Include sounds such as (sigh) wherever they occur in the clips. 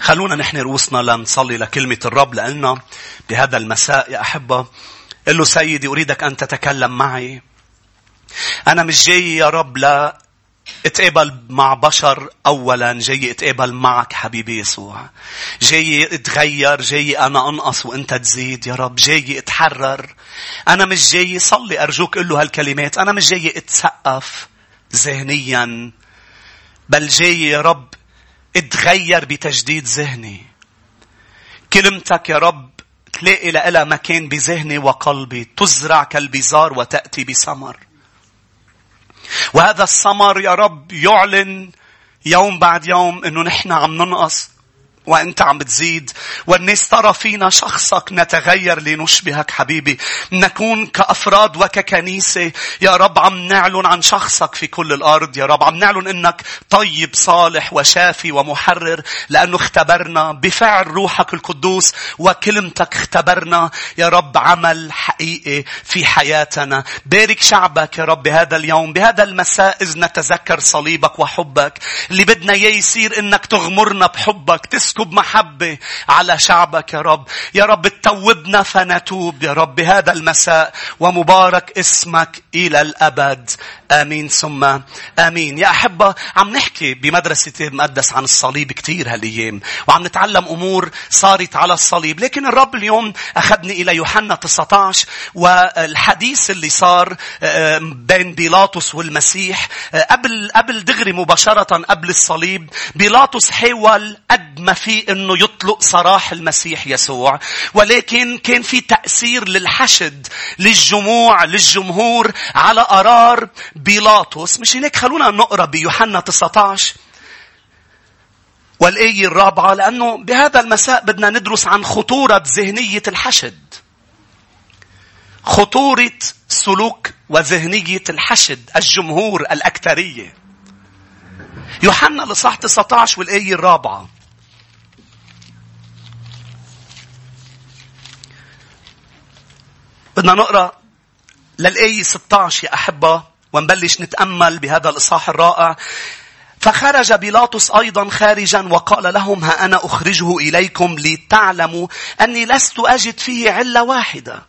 خلونا نحن رؤوسنا لنصلي لكلمة الرب لأنه بهذا المساء يا أحبة قل له سيدي أريدك أن تتكلم معي. أنا مش جاي يا رب لا أتقابل مع بشر اولا جاي أتقابل معك حبيبي يسوع. جاي أتغير جاي أنا أنقص وأنت تزيد يا رب جاي أتحرر. أنا مش جاي صلي أرجوك قل له هالكلمات. أنا مش جاي أتسقف ذهنيا بل جاي يا رب اتغير بتجديد ذهني. كلمتك يا رب تلاقي لها مكان بذهني وقلبي تزرع كالبزار وتأتي بثمر وهذا الثمر يا رب يعلن يوم بعد يوم إنه نحن عم ننقص. وأنت عم بتزيد. والناس ترى فينا شخصك نتغير لنشبهك حبيبي. نكون كأفراد وككنيسة. يا رب عم نعلن عن شخصك في كل الأرض. يا رب عم نعلن إنك طيب صالح وشافي ومحرر. لأنه اختبرنا بفعل روحك القدوس وكلمتك اختبرنا. يا رب عمل حقيقي في حياتنا. بارك شعبك يا رب بهذا اليوم. بهذا المساء إذ نتذكر صليبك وحبك. اللي بدنا إياه يصير إنك تغمرنا بحبك تسكن اسكب محبة على شعبك يا رب. يا رب توبنا فنتوب يا رب بهذا المساء ومبارك اسمك إلى الأبد. آمين ثم آمين. يا أحبة عم نحكي بمدرسة المقدس عن الصليب كتير هالأيام. وعم نتعلم أمور صارت على الصليب. لكن الرب اليوم أخذني إلى يوحنا 19 والحديث اللي صار آه، بين بيلاطس والمسيح آه، قبل قبل دغري مباشرة قبل الصليب بيلاطس حاول قد ما في إنه يطلق سراح المسيح يسوع ولكن كان في تأثير للحشد للجموع للجمهور على قرار بيلاطس مش هيك خلونا نقرأ بيوحنا 19 والآية الرابعة لأنه بهذا المساء بدنا ندرس عن خطورة ذهنية الحشد. خطورة سلوك وذهنية الحشد الجمهور الأكترية. يوحنا لصح 19 والآية الرابعة. بدنا نقرأ للآية 16 يا أحبة ونبلش نتأمل بهذا الإصحاح الرائع. فخرج بيلاطس أيضا خارجا وقال لهم ها أنا أخرجه إليكم لتعلموا أني لست أجد فيه علة واحدة.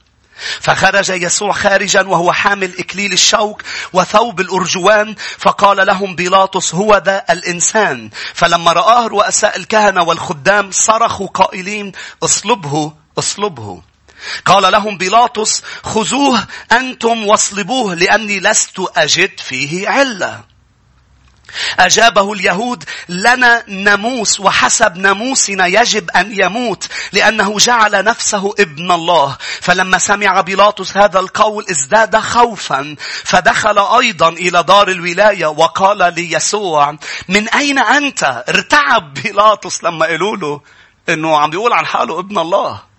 فخرج يسوع خارجا وهو حامل إكليل الشوك وثوب الأرجوان فقال لهم بيلاطس هو ذا الإنسان فلما رآه رؤساء الكهنة والخدام صرخوا قائلين اصلبه اصلبه قال لهم بيلاطس خذوه أنتم واصلبوه لأني لست أجد فيه علة. أجابه اليهود لنا ناموس وحسب ناموسنا يجب أن يموت لأنه جعل نفسه ابن الله فلما سمع بيلاطس هذا القول ازداد خوفا فدخل أيضا إلى دار الولاية وقال ليسوع من أين أنت؟ ارتعب بيلاطس لما قالوا له أنه عم بيقول عن حاله ابن الله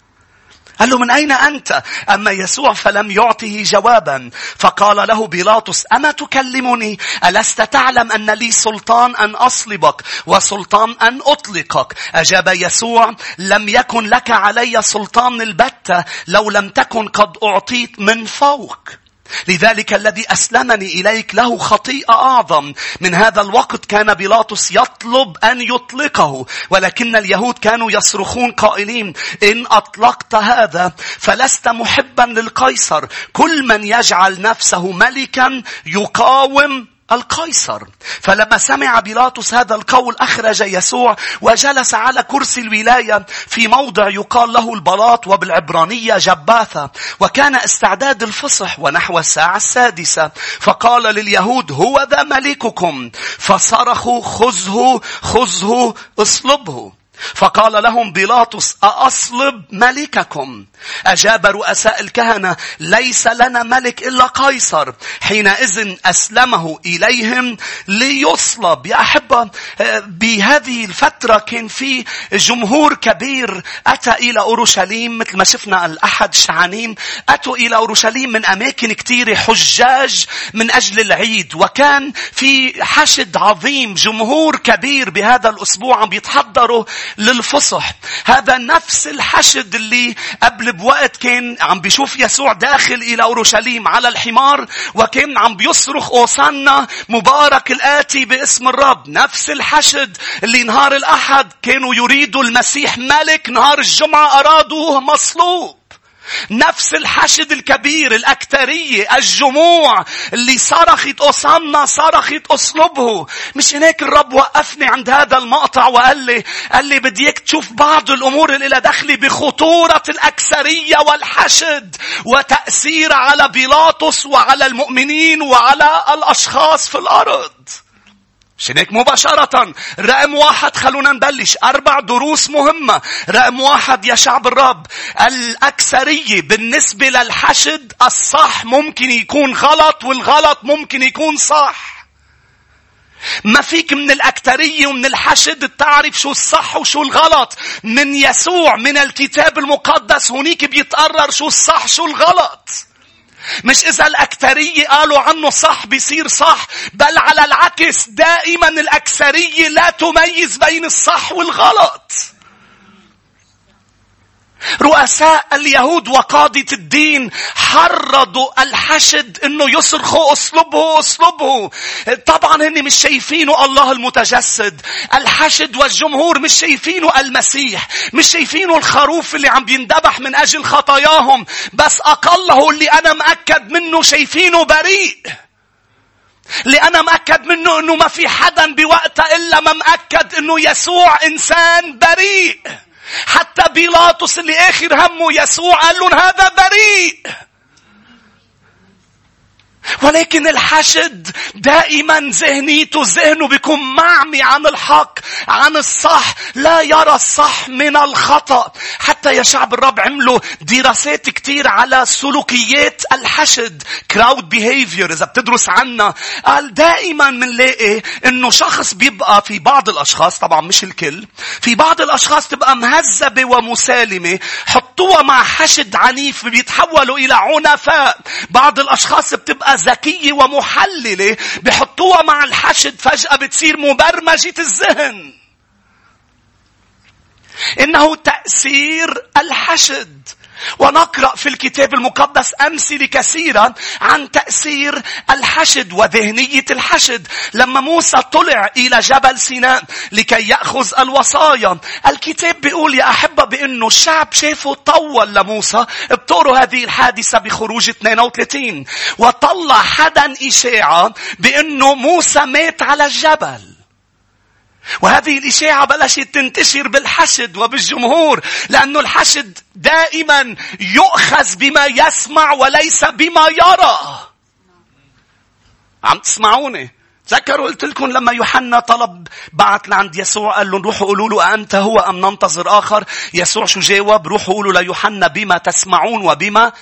قال له من أين أنت؟ أما يسوع فلم يعطه جوابا. فقال له بيلاطس أما تكلمني؟ ألست تعلم أن لي سلطان أن أصلبك وسلطان أن أطلقك؟ أجاب يسوع لم يكن لك علي سلطان البتة لو لم تكن قد أعطيت من فوق. لذلك الذي أسلمني إليك له خطيئة أعظم. من هذا الوقت كان بيلاطس يطلب أن يطلقه. ولكن اليهود كانوا يصرخون قائلين إن أطلقت هذا فلست محبا للقيصر. كل من يجعل نفسه ملكا يقاوم القيصر. فلما سمع بيلاطس هذا القول أخرج يسوع وجلس على كرسي الولاية في موضع يقال له البلاط وبالعبرانية جباثة وكان استعداد الفصح ونحو الساعة السادسة. فقال لليهود هو ذا ملككم فصرخوا خذه خذه اصلبه. فقال لهم بيلاطس أأصلب ملككم؟ أجاب رؤساء الكهنة ليس لنا ملك إلا قيصر. حينئذ أسلمه إليهم ليصلب. يا أحبة بهذه الفترة كان في جمهور كبير أتى إلى أورشليم مثل ما شفنا الأحد شعانين أتوا إلى أورشليم من أماكن كثيرة حجاج من أجل العيد. وكان في حشد عظيم جمهور كبير بهذا الأسبوع عم بيتحضروا للفصح. هذا نفس الحشد اللي قبل بوقت كان عم بيشوف يسوع داخل إلى أورشليم على الحمار وكان عم بيصرخ أوصنا مبارك الآتي باسم الرب. نفس الحشد اللي نهار الأحد كانوا يريدوا المسيح ملك نهار الجمعة أرادوه مصلوب. نفس الحشد الكبير الأكترية الجموع اللي صرخت أصنا صرخت أصلبه مش هناك الرب وقفني عند هذا المقطع وقال لي قال لي بدي إياك تشوف بعض الأمور اللي لها دخل بخطورة الأكثرية والحشد وتأثير على بيلاطس وعلى المؤمنين وعلى الأشخاص في الأرض. عشان هيك مباشرة رقم واحد خلونا نبلش أربع دروس مهمة رقم واحد يا شعب الرب الأكثرية بالنسبة للحشد الصح ممكن يكون غلط والغلط ممكن يكون صح ما فيك من الأكترية ومن الحشد تعرف شو الصح وشو الغلط. من يسوع من الكتاب المقدس هنيك بيتقرر شو الصح شو الغلط. مش إذا الأكثرية قالوا عنه صح بيصير صح بل على العكس دائما الأكثرية لا تميز بين الصح والغلط. رؤساء اليهود وقادة الدين حرضوا الحشد إنه يصرخوا اصلبه اصلبه. طبعا هن مش شايفينه الله المتجسد. الحشد والجمهور مش شايفينه المسيح. مش شايفينه الخروف اللي عم بيندبح من أجل خطاياهم. بس أقله اللي أنا مأكد منه شايفينه بريء. اللي أنا مأكد منه أنه ما في حدا بوقتها إلا ما مأكد أنه يسوع إنسان بريء. حتى بيلاطس اللي آخر همه يسوع قال لهم هذا بريء. ولكن الحشد دائما ذهنيته ذهنه بيكون معمي عن الحق عن الصح لا يرى الصح من الخطأ. حتى يا شعب الرب عملوا دراسات كتير على سلوكيات الحشد. crowd behavior إذا بتدرس عنها قال دائما منلاقي إنه شخص بيبقى في بعض الأشخاص طبعا مش الكل في بعض الأشخاص تبقى مهذبة ومسالمة حطوها مع حشد عنيف بيتحولوا إلى عنفاء. بعض الأشخاص بتبقى ذكية ومحللة بحطوها مع الحشد فجأة بتصير مبرمجة الذهن. إنه تأثير الحشد. ونقرأ في الكتاب المقدس أمثلة كثيرة عن تأثير الحشد وذهنية الحشد. لما موسى طلع إلى جبل سيناء لكي يأخذ الوصايا. الكتاب بيقول يا أحبة بأنه الشعب شافه طول لموسى. بتقروا هذه الحادثة بخروج 32. وطلع حدا إشاعة بأنه موسى مات على الجبل. وهذه الإشاعة بلشت تنتشر بالحشد وبالجمهور لأنه الحشد دائما يؤخذ بما يسمع وليس بما يرى. عم تسمعوني؟ تذكروا قلت لكم لما يوحنا طلب بعت لعند يسوع قال لهم روحوا قولوا له أنت هو أم ننتظر آخر يسوع شو جاوب روحوا قولوا ليوحنا بما تسمعون وبما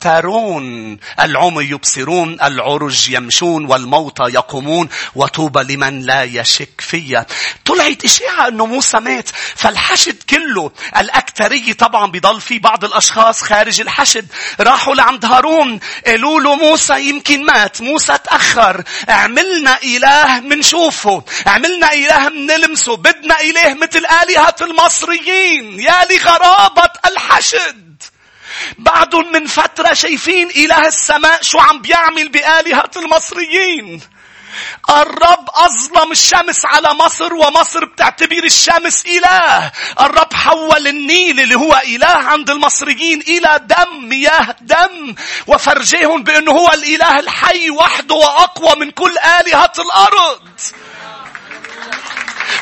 ترون العمي يبصرون العرج يمشون والموتى يقومون. وطوبى لمن لا يشك فيا. طلعت إشاعة أنه موسى مات. فالحشد كله الأكثرية طبعا بضل في بعض الأشخاص خارج الحشد. راحوا لعند هارون. قالوا له موسى يمكن مات. موسى تأخر. عملنا إله منشوفه عملنا إله منلمسه بدنا إله مثل آلهة المصريين. يا لغرابة الحشد. بعدهم من فترة شايفين إله السماء شو عم بيعمل بآلهة المصريين. الرب أظلم الشمس على مصر ومصر بتعتبر الشمس إله. الرب حول النيل اللي هو إله عند المصريين إلى دم مياه دم وفرجيهم بأنه هو الإله الحي وحده وأقوى من كل آلهة الأرض.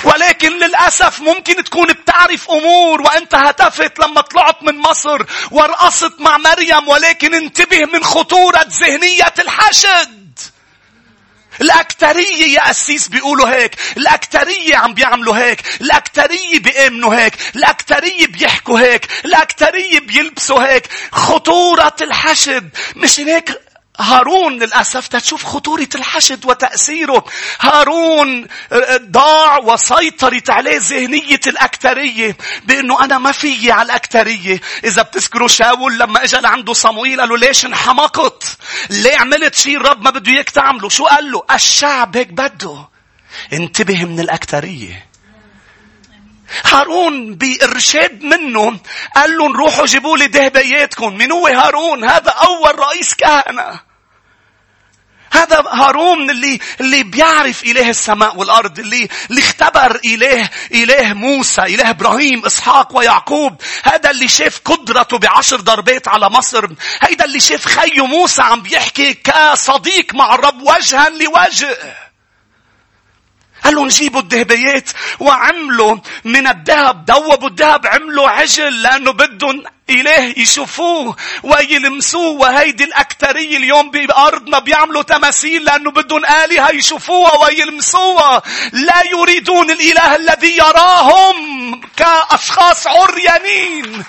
ولكن للأسف ممكن تكون بتعرف أمور وأنت هتفت لما طلعت من مصر ورقصت مع مريم ولكن انتبه من خطورة ذهنية الحشد. الأكترية يا أسيس بيقولوا هيك. الأكترية عم بيعملوا هيك. الأكترية بيأمنوا هيك. الأكترية بيحكوا هيك. الأكترية بيلبسوا هيك. خطورة الحشد. مش هيك هارون للأسف تشوف خطورة الحشد وتأثيره. هارون ضاع وسيطرت عليه ذهنية الأكترية بأنه أنا ما فيي على الأكترية. إذا بتذكروا شاول لما إجا لعنده صمويل قال له ليش انحمقت؟ ليه عملت شيء الرب ما بده إياك تعمله؟ شو قال له؟ الشعب هيك بده. انتبه من الأكترية. هارون بإرشاد منه قال لهم روحوا جيبوا لي دهبياتكم من هو هارون هذا أول رئيس كهنة هذا هارون اللي اللي بيعرف اله السماء والأرض اللي اللي اختبر اله اله موسى اله إبراهيم إسحاق ويعقوب. هذا اللي شاف قدرته بعشر ضربات على مصر. هيدا اللي شاف خيه موسى عم بيحكي كصديق مع الرب وجها لوجه. قال لهم جيبوا الذهبيات وعملوا من الذهب ذوبوا الذهب عملوا عجل لأنه بدهم إله يشوفوه ويلمسوه وهيدي الأكترية اليوم بأرضنا بيعملوا تماثيل لأنه بدهم آلهة يشوفوها ويلمسوها. لا يريدون الإله الذي يراهم كأشخاص عريانين.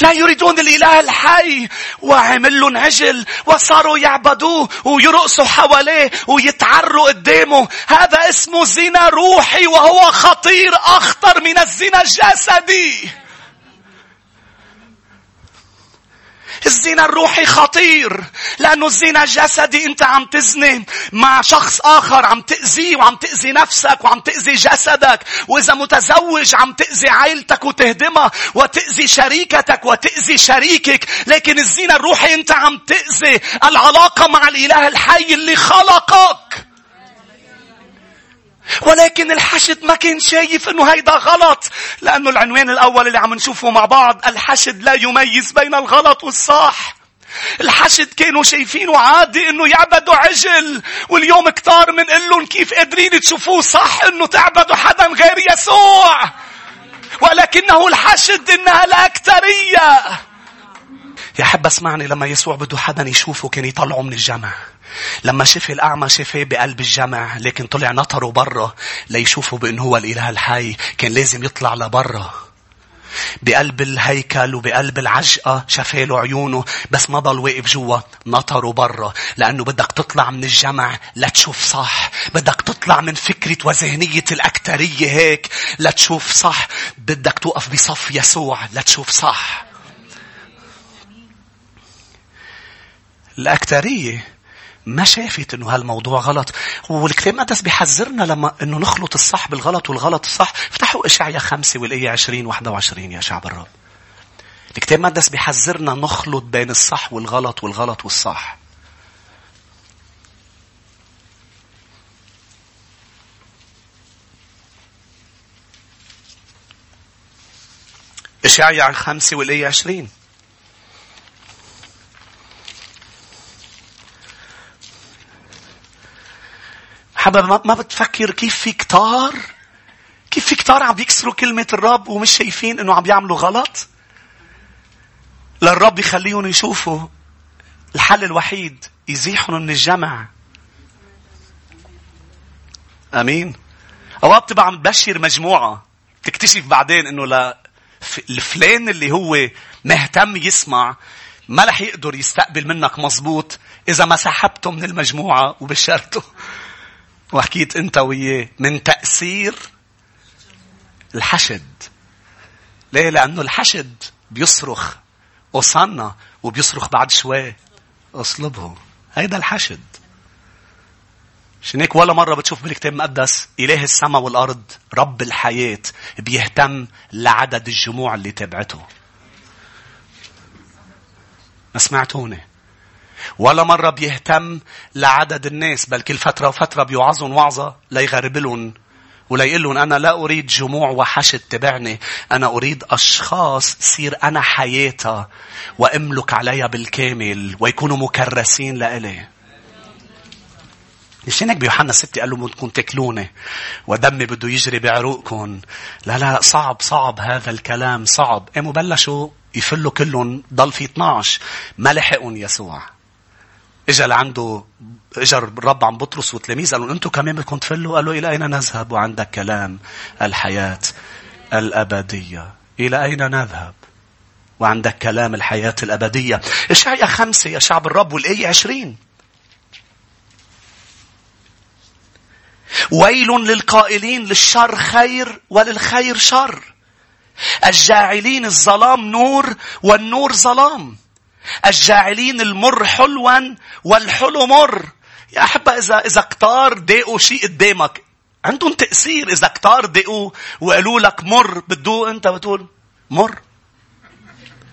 لا يريدون الإله الحي وعمل لهم عجل وصاروا يعبدوه ويرقصوا حواليه ويتعروا قدامه. هذا اسمه زنا روحي وهو خطير أخطر من الزنا الجسدي. الزنا الروحي خطير لأنه الزنا الجسدي أنت عم تزني مع شخص آخر عم تأذيه وعم تأذي نفسك وعم تأذي جسدك وإذا متزوج عم تأذي عائلتك وتهدمها وتأذي شريكتك وتأذي شريكك لكن الزنا الروحي أنت عم تأذي العلاقة مع الإله الحي اللي خلقك. ولكن الحشد ما كان شايف إنه هيدا غلط لأنه العنوان الأول اللي عم نشوفه مع بعض الحشد لا يميز بين الغلط والصح. الحشد كانوا شايفينه عادي إنه يعبدوا عجل واليوم كتار من لهم كيف قادرين تشوفوه صح إنه تعبدوا حدا غير يسوع؟ ولكنه الحشد إنها الأكترية. يا حب اسمعني لما يسوع بده حدا يشوفه كان يطلعه من الجمع. لما شفي الأعمى شفاه بقلب الجمع لكن طلع نطره برا ليشوفوا بأنه هو الإله الحي كان لازم يطلع لبرا. بقلب الهيكل وبقلب العجقة شفاله عيونه بس ما ضل واقف جوا نطره برا. لأنه بدك تطلع من الجمع لتشوف صح. بدك تطلع من فكرة وذهنية الأكترية هيك لتشوف صح. بدك توقف بصف يسوع لتشوف صح. الأكترية ما شافت إنه هالموضوع غلط؟ والكتاب المقدس بيحذرنا لما إنه نخلط الصح بالغلط والغلط الصح. افتحوا اشعيا خمسة والآية 20 21 يا شعب الرب. الكتاب المقدس بيحذرنا نخلط بين الصح والغلط والغلط والصح. إشعيا خمسة والآية عشرين. حبا ما بتفكر كيف في كتار؟ كيف في كتار عم بيكسروا كلمة الرب ومش شايفين إنه عم بيعملوا غلط؟ للرب يخليهم يشوفوا الحل الوحيد يزيحهم من الجمع. آمين. أوقات بتبقى عم تبشر مجموعة تكتشف بعدين إنه لا الفلان اللي هو مهتم يسمع ما رح يقدر يستقبل منك مزبوط إذا ما سحبته من المجموعة وبشرته. وحكيت انت وياه من تأثير الحشد. ليه؟ لأنه الحشد بيصرخ وصلنا وبيصرخ بعد شوي اصلبه. هيدا الحشد. عشان هيك ولا مرة بتشوف بالكتاب المقدس إله السماء والأرض رب الحياة بيهتم لعدد الجموع اللي تبعته. ما سمعتوني. ولا مرة بيهتم لعدد الناس بل كل فترة وفترة بيوعظهم وعظة ليغربلهم وليقول أنا لا أريد جموع وحشد تبعني أنا أريد أشخاص سير أنا حياتها وأملك عليها بالكامل ويكونوا مكرسين لإلي. مشان هيك بيوحنا ستة قال له بدكم تاكلوني ودمي بده يجري بعروقكم لا لا صعب صعب هذا الكلام صعب. قاموا بلشوا يفلوا كلهم ضل في 12 ما لحقهم يسوع. اجى لعنده اجى الرب عن بطرس وتلاميذ قالوا أنتم كمان بدكم تفلوا؟ قالوا إلى أين نذهب؟ وعندك كلام الحياة الأبدية. إلى أين نذهب؟ وعندك كلام الحياة الأبدية. اشعيا خمسة يا شعب الرب والآية عشرين. ويل للقائلين للشر خير وللخير شر. الجاعلين الظلام نور والنور ظلام. الجاعلين المر حلوا والحلو مر. يا أحبة إذا إذا كتار داقوا شيء قدامك عندهم تأثير. إذا كتار دقوا وقالوا لك مر بتدوق أنت بتقول مر.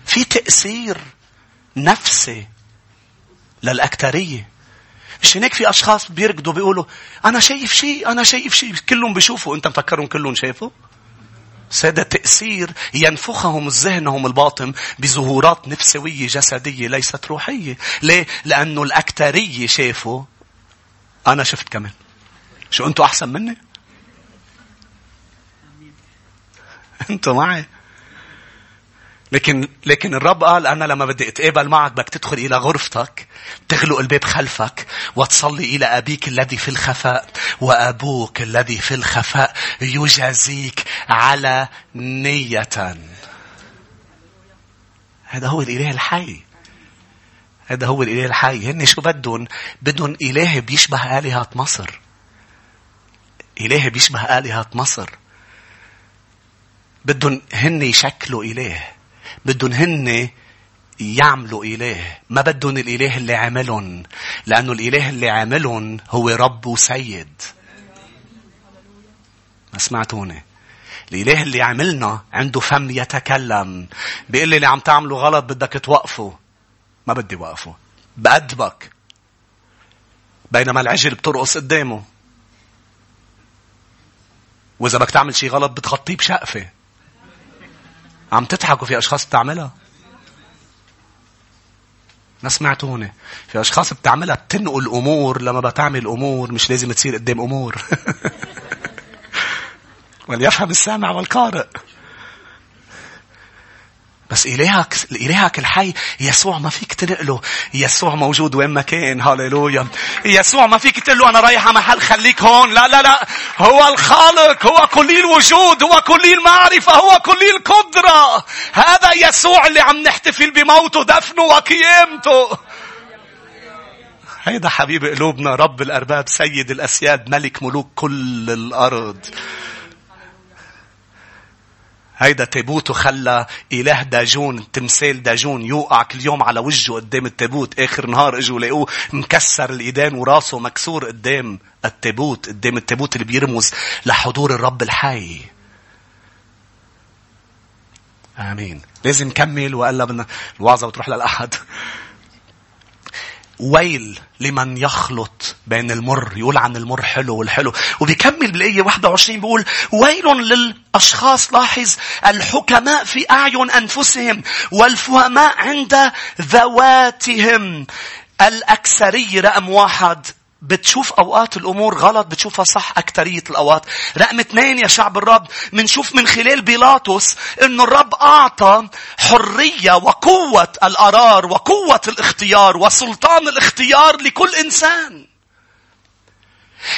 في تأثير نفسي للأكترية. مش هيك في أشخاص بيركضوا بيقولوا أنا شايف شيء أنا شايف شيء كلهم بيشوفوا. أنت مفكرهم كلهم شايفوا؟ هذا تأثير ينفخهم ذهنهم الباطن بظهورات نفسوية جسدية ليست روحية. ليه؟ لأنه الأكترية شافوا أنا شفت كمان. شو أنتوا أحسن مني؟ أنتوا معي؟ لكن لكن الرب قال أنا لما بدي أتقابل معك بدك تدخل إلى غرفتك تغلق الباب خلفك وتصلي إلى أبيك الذي في الخفاء وأبوك الذي في الخفاء يجازيك على نية. هذا هو الإله الحي. هذا هو الإله الحي. هن شو بدهم؟ بدهم إله بيشبه آلهة مصر. إله بيشبه آلهة مصر. بدهم هن يشكلوا إله. بدهم هن يعملوا إله. ما بدهم الإله اللي عملهم. لأنه الإله اللي عملهم هو رب وسيد. ما سمعتوني؟ الإله اللي عملنا عنده فم يتكلم. بيقول لي اللي عم تعمله غلط بدك توقفه. ما بدي وقفه. بأدبك. بينما العجل بترقص قدامه. وإذا بدك تعمل شيء غلط بتغطيه بشقفة. عم تضحكوا في أشخاص بتعملها. ما سمعتوني في أشخاص بتعملها بتنقل الأمور لما بتعمل أمور مش لازم تصير قدام أمور. (laughs) وليفهم السامع والقارئ. بس إلهك إلهك الحي يسوع ما فيك تنقله يسوع موجود وين ما كان. هاليلويا يسوع ما فيك تقول له. أنا رايح على محل خليك هون. لا لا لا. هو الخالق. هو كلي الوجود. هو كلي المعرفة. هو كلي القدرة. هذا يسوع اللي عم نحتفل بموته دفنه وقيامته. هيدا حبيب قلوبنا. رب الأرباب سيد الأسياد ملك ملوك كل الأرض. هيدا تابوت خلى إله داجون تمثال داجون يوقع كل يوم على وجهه قدام التابوت آخر نهار إجوا لقوه مكسر الإيدين وراسه مكسور قدام التابوت قدام التابوت اللي بيرمز لحضور الرب الحي. آمين. لازم نكمل وإلا بدنا الوعظة بتروح للأحد. ويل لمن يخلط بين المر يقول عن المر حلو والحلو. وبيكمل بالآية 21 بيقول ويل للأشخاص لاحظ الحكماء في أعين أنفسهم والفهماء عند ذواتهم. الأكثرية رقم واحد بتشوف أوقات الأمور غلط بتشوفها صح أكترية الأوقات. رقم اثنين يا شعب الرب منشوف من خلال بيلاطس إنه الرب أعطى حرية وقوة القرار وقوة الاختيار وسلطان الاختيار لكل إنسان.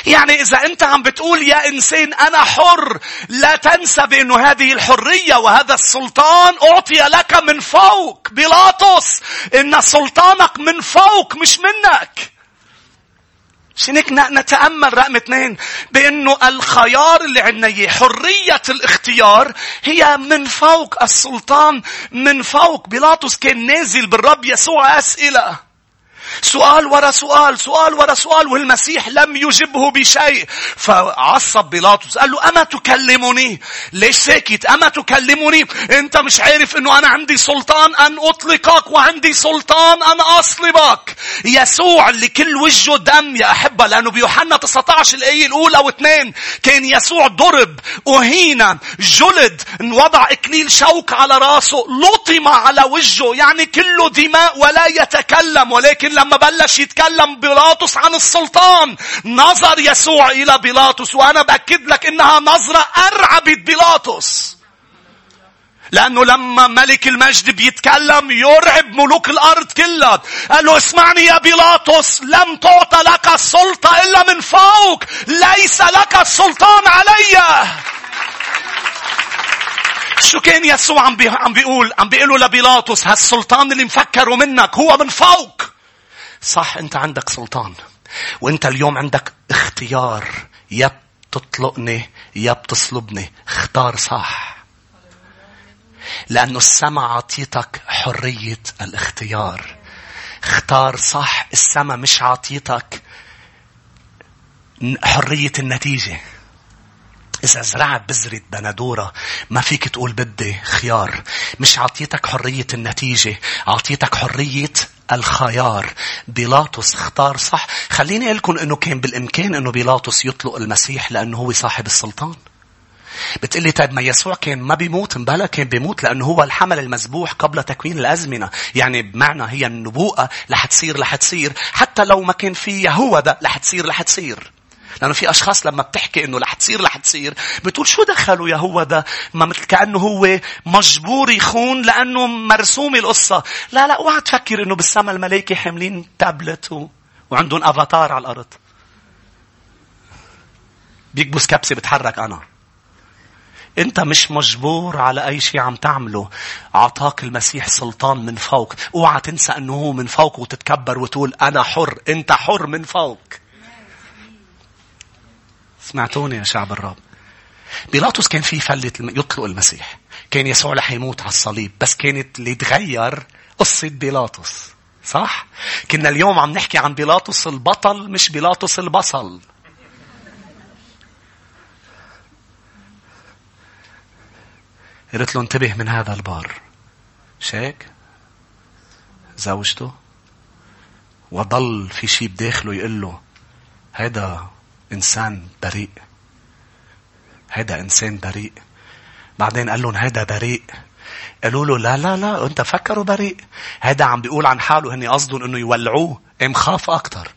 يعني إذا أنت عم بتقول يا إنسان أنا حر لا تنسى بأنه هذه الحرية وهذا السلطان أعطي لك من فوق بيلاطس إن سلطانك من فوق مش منك. هيك نتأمل رقم اثنين؟ بأنه الخيار اللي عندنا حرية الاختيار هي من فوق السلطان من فوق بيلاطس كان نازل بالرب يسوع أسئلة. سؤال ورا سؤال سؤال ورا سؤال والمسيح لم يجبه بشيء. فعصب بيلاطس قال له أما تكلمني؟ ليش ساكت؟ أما تكلمني؟ أنت مش عارف أنه أنا عندي سلطان أن أطلقك وعندي سلطان أن أصلبك. يسوع اللي كل وجهه دم يا أحبة لأنه بيوحنا 19 الآية الأولى واثنين كان يسوع ضرب أهين جلد وضع إكليل شوك على راسه لطم على وجهه يعني كله دماء ولا يتكلم ولكن لما بلش يتكلم بيلاطس عن السلطان نظر يسوع إلى بيلاطس وأنا بأكد لك إنها نظرة أرعبت بيلاطس لأنه لما ملك المجد بيتكلم يرعب ملوك الأرض كلها. قال له اسمعني يا بيلاطس لم تعطى لك السلطة إلا من فوق. ليس لك السلطان علي. شو كان يسوع عم عم بيقول عم بيقول لبيلاطس هالسلطان اللي مفكره منك هو من فوق صح أنت عندك سلطان. وأنت اليوم عندك اختيار. يا بتطلقني يا بتصلبني اختار صح. لأنه السماء عطيتك حرية الاختيار. اختار صح السماء مش عطيتك حرية النتيجة. إذا زرعت بذرة بندورة ما فيك تقول بدي خيار. مش عطيتك حرية النتيجة. عطيتك حرية الخيار. بيلاطس اختار صح. خليني أقول لكم أنه كان بالإمكان أنه بيلاطس يطلق المسيح لأنه هو صاحب السلطان. بتقلي طيب ما يسوع كان ما بيموت مبلا كان بيموت لأنه هو الحمل المذبوح قبل تكوين الأزمنة يعني بمعنى هي النبوءة رح تصير رح تصير حتى لو ما كان في يهوذا رح تصير رح تصير لأنه في أشخاص لما بتحكي إنه رح تصير رح تصير بتقول شو دخلوا يهوذا ما مثل كأنه هو مجبور يخون لأنه مرسومة القصة. لا لا اوعى تفكر إنه بالسما الملائكة حاملين تابلت و... وعندهم أفاتار على الأرض. بيكبس كبسة بتحرك أنا. انت مش مجبور على أي شيء عم تعمله. أعطاك المسيح سلطان من فوق. اوعى تنسى إنه هو من فوق وتتكبر وتقول أنا حر انت حر من فوق. سمعتوني يا شعب الرب. بيلاطس كان في فلة يطلق المسيح. كان يسوع رح يموت على الصليب بس كانت اللي تغير قصة بيلاطس. صح؟ كنا اليوم عم نحكي عن بيلاطس البطل مش بيلاطس البصل. قلت له انتبه من هذا البار. شيك زوجته؟ وضل في شيء بداخله يقول له هيدا إنسان بريء. هيدا إنسان بريء. بعدين قال لهم هيدا بريء. قالوا له لا لا لا أنت فكروا بريء. هيدا عم بيقول عن حاله هني قصدهم إنه يولعوه. ام خاف أكتر.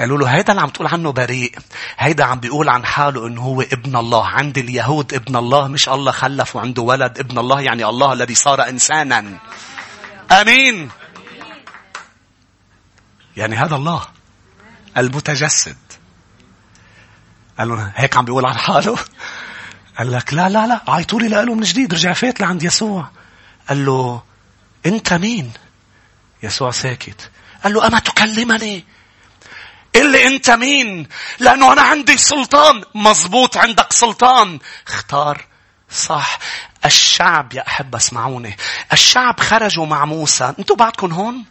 قالوا له هيدا اللي عم تقول عنه بريء. هيدا عم بيقول عن حاله إنه هو ابن الله. عند اليهود ابن الله مش الله خلف وعنده ولد. ابن الله يعني الله الذي صار إنسانا. آمين. يعني هذا الله. المتجسد. قال له هيك عم بيقول عن حاله. قال لك لا لا لا عيطوا لي من جديد رجع فات لعند يسوع. قال له أنت مين؟ يسوع ساكت. قال له أما تكلمني؟ اللي أنت مين؟ لأنه أنا عندي سلطان. مزبوط عندك سلطان. اختار صح. الشعب يا أحب اسمعوني. الشعب خرجوا مع موسى. أنتوا بعدكم هون؟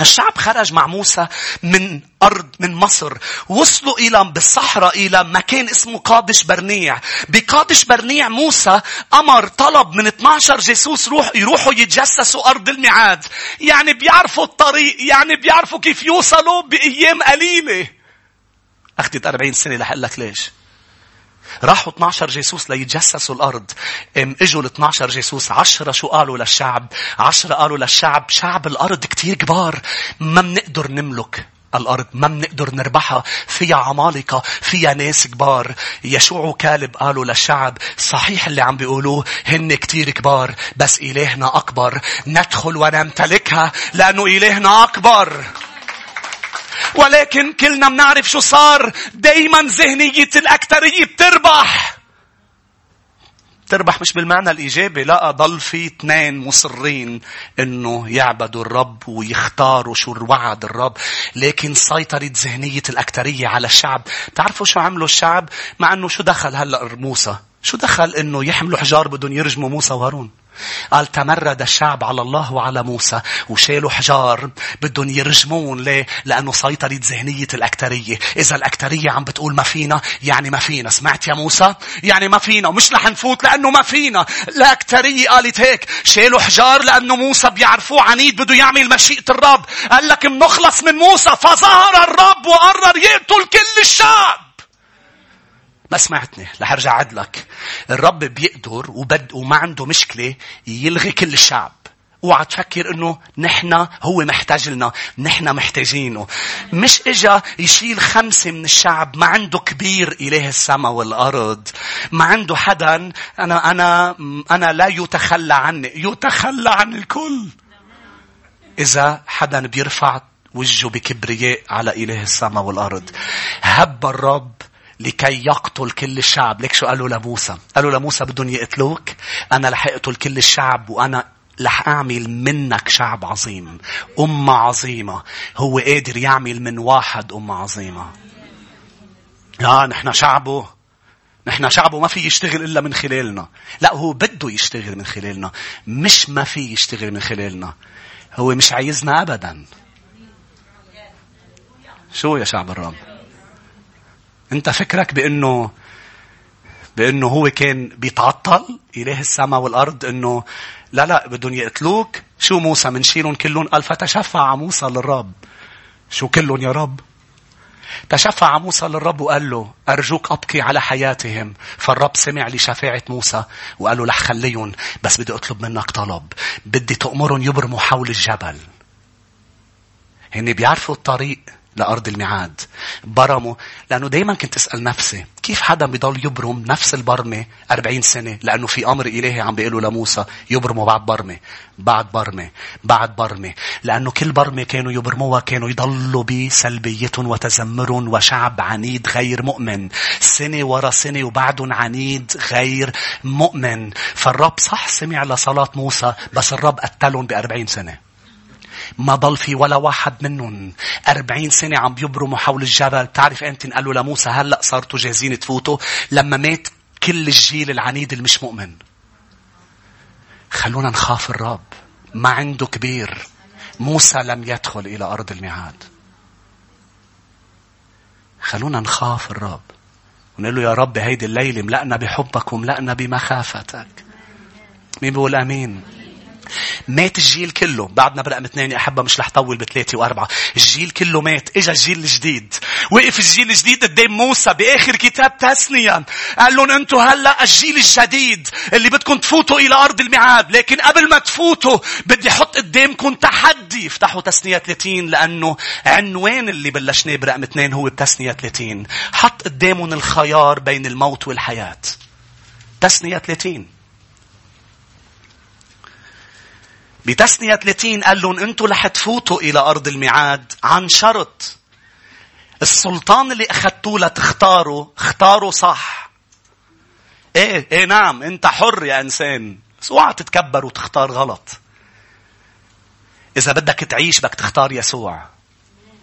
الشعب خرج مع موسى من أرض من مصر وصلوا إلى بالصحراء إلى مكان اسمه قادش برنيع. بقادش برنيع موسى أمر طلب من 12 جاسوس روح يروحوا يتجسسوا أرض الميعاد. يعني بيعرفوا الطريق يعني بيعرفوا كيف يوصلوا بأيام قليلة أخذت 40 سنة لحق لك ليش؟ راحوا 12 جاسوس ليتجسسوا الأرض. إجوا ال 12 جاسوس عشرة شو قالوا للشعب؟ عشرة قالوا للشعب شعب الأرض كتير كبار. ما بنقدر نملك الأرض ما بنقدر نربحها فيها عمالقة فيها ناس كبار يشوع وكالب قالوا للشعب صحيح اللي عم بيقولوه هن كتير كبار بس إلهنا أكبر ندخل ونمتلكها لأنه إلهنا أكبر ولكن كلنا بنعرف شو صار. دايما ذهنية الأكترية بتربح. تربح مش بالمعنى الإيجابي. لا ضل في اثنين مصرين إنه يعبدوا الرب ويختاروا شو وعد الرب. لكن سيطرت ذهنية الأكترية على الشعب. تعرفوا شو عملوا الشعب؟ مع إنه شو دخل هلأ موسى؟ شو دخل إنه يحملوا حجار بدهم يرجموا موسى وهارون قال تمرد الشعب على الله وعلى موسى وشالوا حجار بدهم يرجمون ليه؟ لأنه سيطرت ذهنية الأكترية. إذا الأكترية عم بتقول ما فينا يعني ما فينا. سمعت يا موسى؟ يعني ما فينا ومش رح نفوت لأنه ما فينا. الأكترية قالت هيك. شالوا حجار لأنه موسى بيعرفوه عنيد بده يعمل مشيئة الرب. قال لك بنخلص من موسى فظهر الرب وقرر يقتل كل الشعب. ما سمعتني رح أرجع عدلك الرب بيقدر وبد وما عنده مشكلة يلغي كل الشعب. اوعى تفكر إنه نحن هو محتاج لنا نحن محتاجينه. مش إجا يشيل خمسة من الشعب ما عنده كبير إله السماء والأرض. ما عنده حدا أنا أنا أنا لا يتخلى عني يتخلى عن الكل. إذا حدا بيرفع وجهه بكبرياء على إله السماء والأرض هب الرب لكي يقتل كل الشعب. ليك شو قالوا لموسى؟ قالوا لموسى بدهم يقتلوك. أنا رح أقتل كل الشعب وأنا رح أعمل منك شعب عظيم. أمة عظيمة. هو قادر يعمل من واحد أمة عظيمة. لا نحن شعبه. نحن شعبه ما في يشتغل إلا من خلالنا. لا هو بده يشتغل من خلالنا. مش ما في يشتغل من خلالنا. هو مش عايزنا أبدا. شو يا شعب الرب انت فكرك بانه بأنه هو كان بيتعطل إله السماء والأرض أنه لا لا بدهم يقتلوك. شو موسى؟ منشيلهم كلهم قال فتشفع موسى للرب. شو كلهم يا رب؟ تشفع موسى للرب وقال له أرجوك أبقي على حياتهم. فالرب سمع لشفاعة موسى وقال له لح خليهم بس بدي أطلب منك طلب. بدي تأمرهم يبرموا حول الجبل. هن بيعرفوا الطريق. لأرض الميعاد. برموا لأنه دايما كنت أسأل نفسي كيف حدا بيضل يبرم نفس البرمة 40 سنة؟ لأنه في أمر إلهي عم بيقولوا لموسى يبرموا بعد برمة بعد برمة بعد برمة. لأنه كل برمة كانوا يبرموها كانوا يضلوا بسلبيتهم وتذمرهم وشعب عنيد غير مؤمن. سنة ورا سنة وبعدهم عنيد غير مؤمن. فالرب صح سمع لصلاة موسى بس الرب قتلهم بأربعين سنة. ما ضل في ولا واحد منهم. أربعين سنة عم بيبرموا حول الجبل. تعرف أنت قالوا لموسى هلأ صارتوا جاهزين تفوتوا. لما مات كل الجيل العنيد اللي مش مؤمن. خلونا نخاف الرب. ما عنده كبير. موسى لم يدخل إلى أرض الميعاد. خلونا نخاف الرب. ونقول له يا رب هيدي الليلة ملأنا بحبك وملأنا بمخافتك. مين بيقول أمين؟ مات الجيل كله. بعدنا برقم اثنين أحبة مش رح طول بثلاثة وأربعة. الجيل كله مات. إجا الجيل الجديد. وقف الجيل الجديد قدام موسى بآخر كتاب تسنيا. قال لهم أنتوا هلأ الجيل الجديد اللي بدكم تفوتوا إلى أرض الميعاد. لكن قبل ما تفوتوا بدي أحط قدامكم تحدي. افتحوا تسنية 30 لأنه عنوان اللي بلشناه برقم اثنين هو بتسنية 30 حط قدامهم الخيار بين الموت والحياة. تسنية 30 بتسنية 30 قال لهم أنتوا رح تفوتوا إلى أرض الميعاد عن شرط. السلطان اللي اخذتوه لتختاروا اختاروا صح. إيه إيه نعم أنت حر يا إنسان بس اوعى تتكبر وتختار غلط. إذا بدك تعيش بدك تختار يسوع.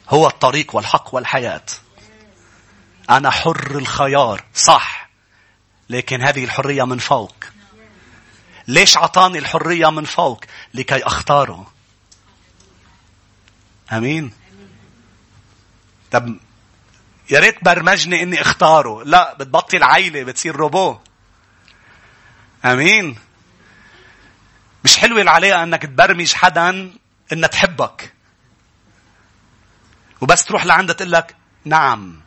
هو الطريق والحق والحياة. أنا حر الخيار صح. لكن هذه الحرية من فوق. ليش عطاني الحرية من فوق؟ لكي أختاره. أمين؟ طب يا ريت برمجني إني أختاره. لا بتبطل عيلة بتصير روبو. آمين. مش حلوة العلاقة إنك تبرمج حدا انها تحبك. وبس تروح لعندها تقول لك نعم.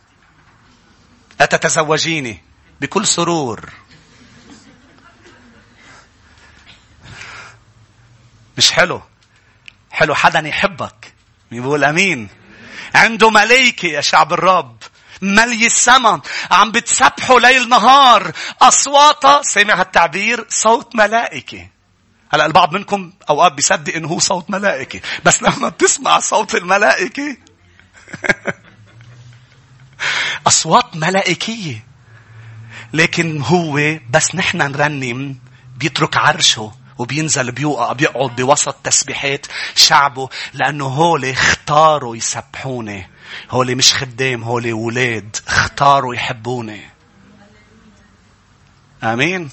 أتتزوجيني بكل سرور. مش حلو. حلو حدا يحبك. بيقول أمين. عنده ملايكة يا شعب الرب. ملي السما عم بتسبحوا ليل نهار. أصواتها سامع هالتعبير صوت ملائكة. هلا البعض منكم أوقات بيصدق إنه هو صوت ملائكة. بس لما بتسمع صوت الملائكة. (laughs) أصوات ملائكية. لكن هو بس نحن نرنم. بيترك عرشه. وبينزل بيوقع بيقعد بوسط تسبيحات شعبه لأنه هولي اختاروا يسبحوني. هولي مش خدام هولي ولاد اختاروا يحبوني. آمين؟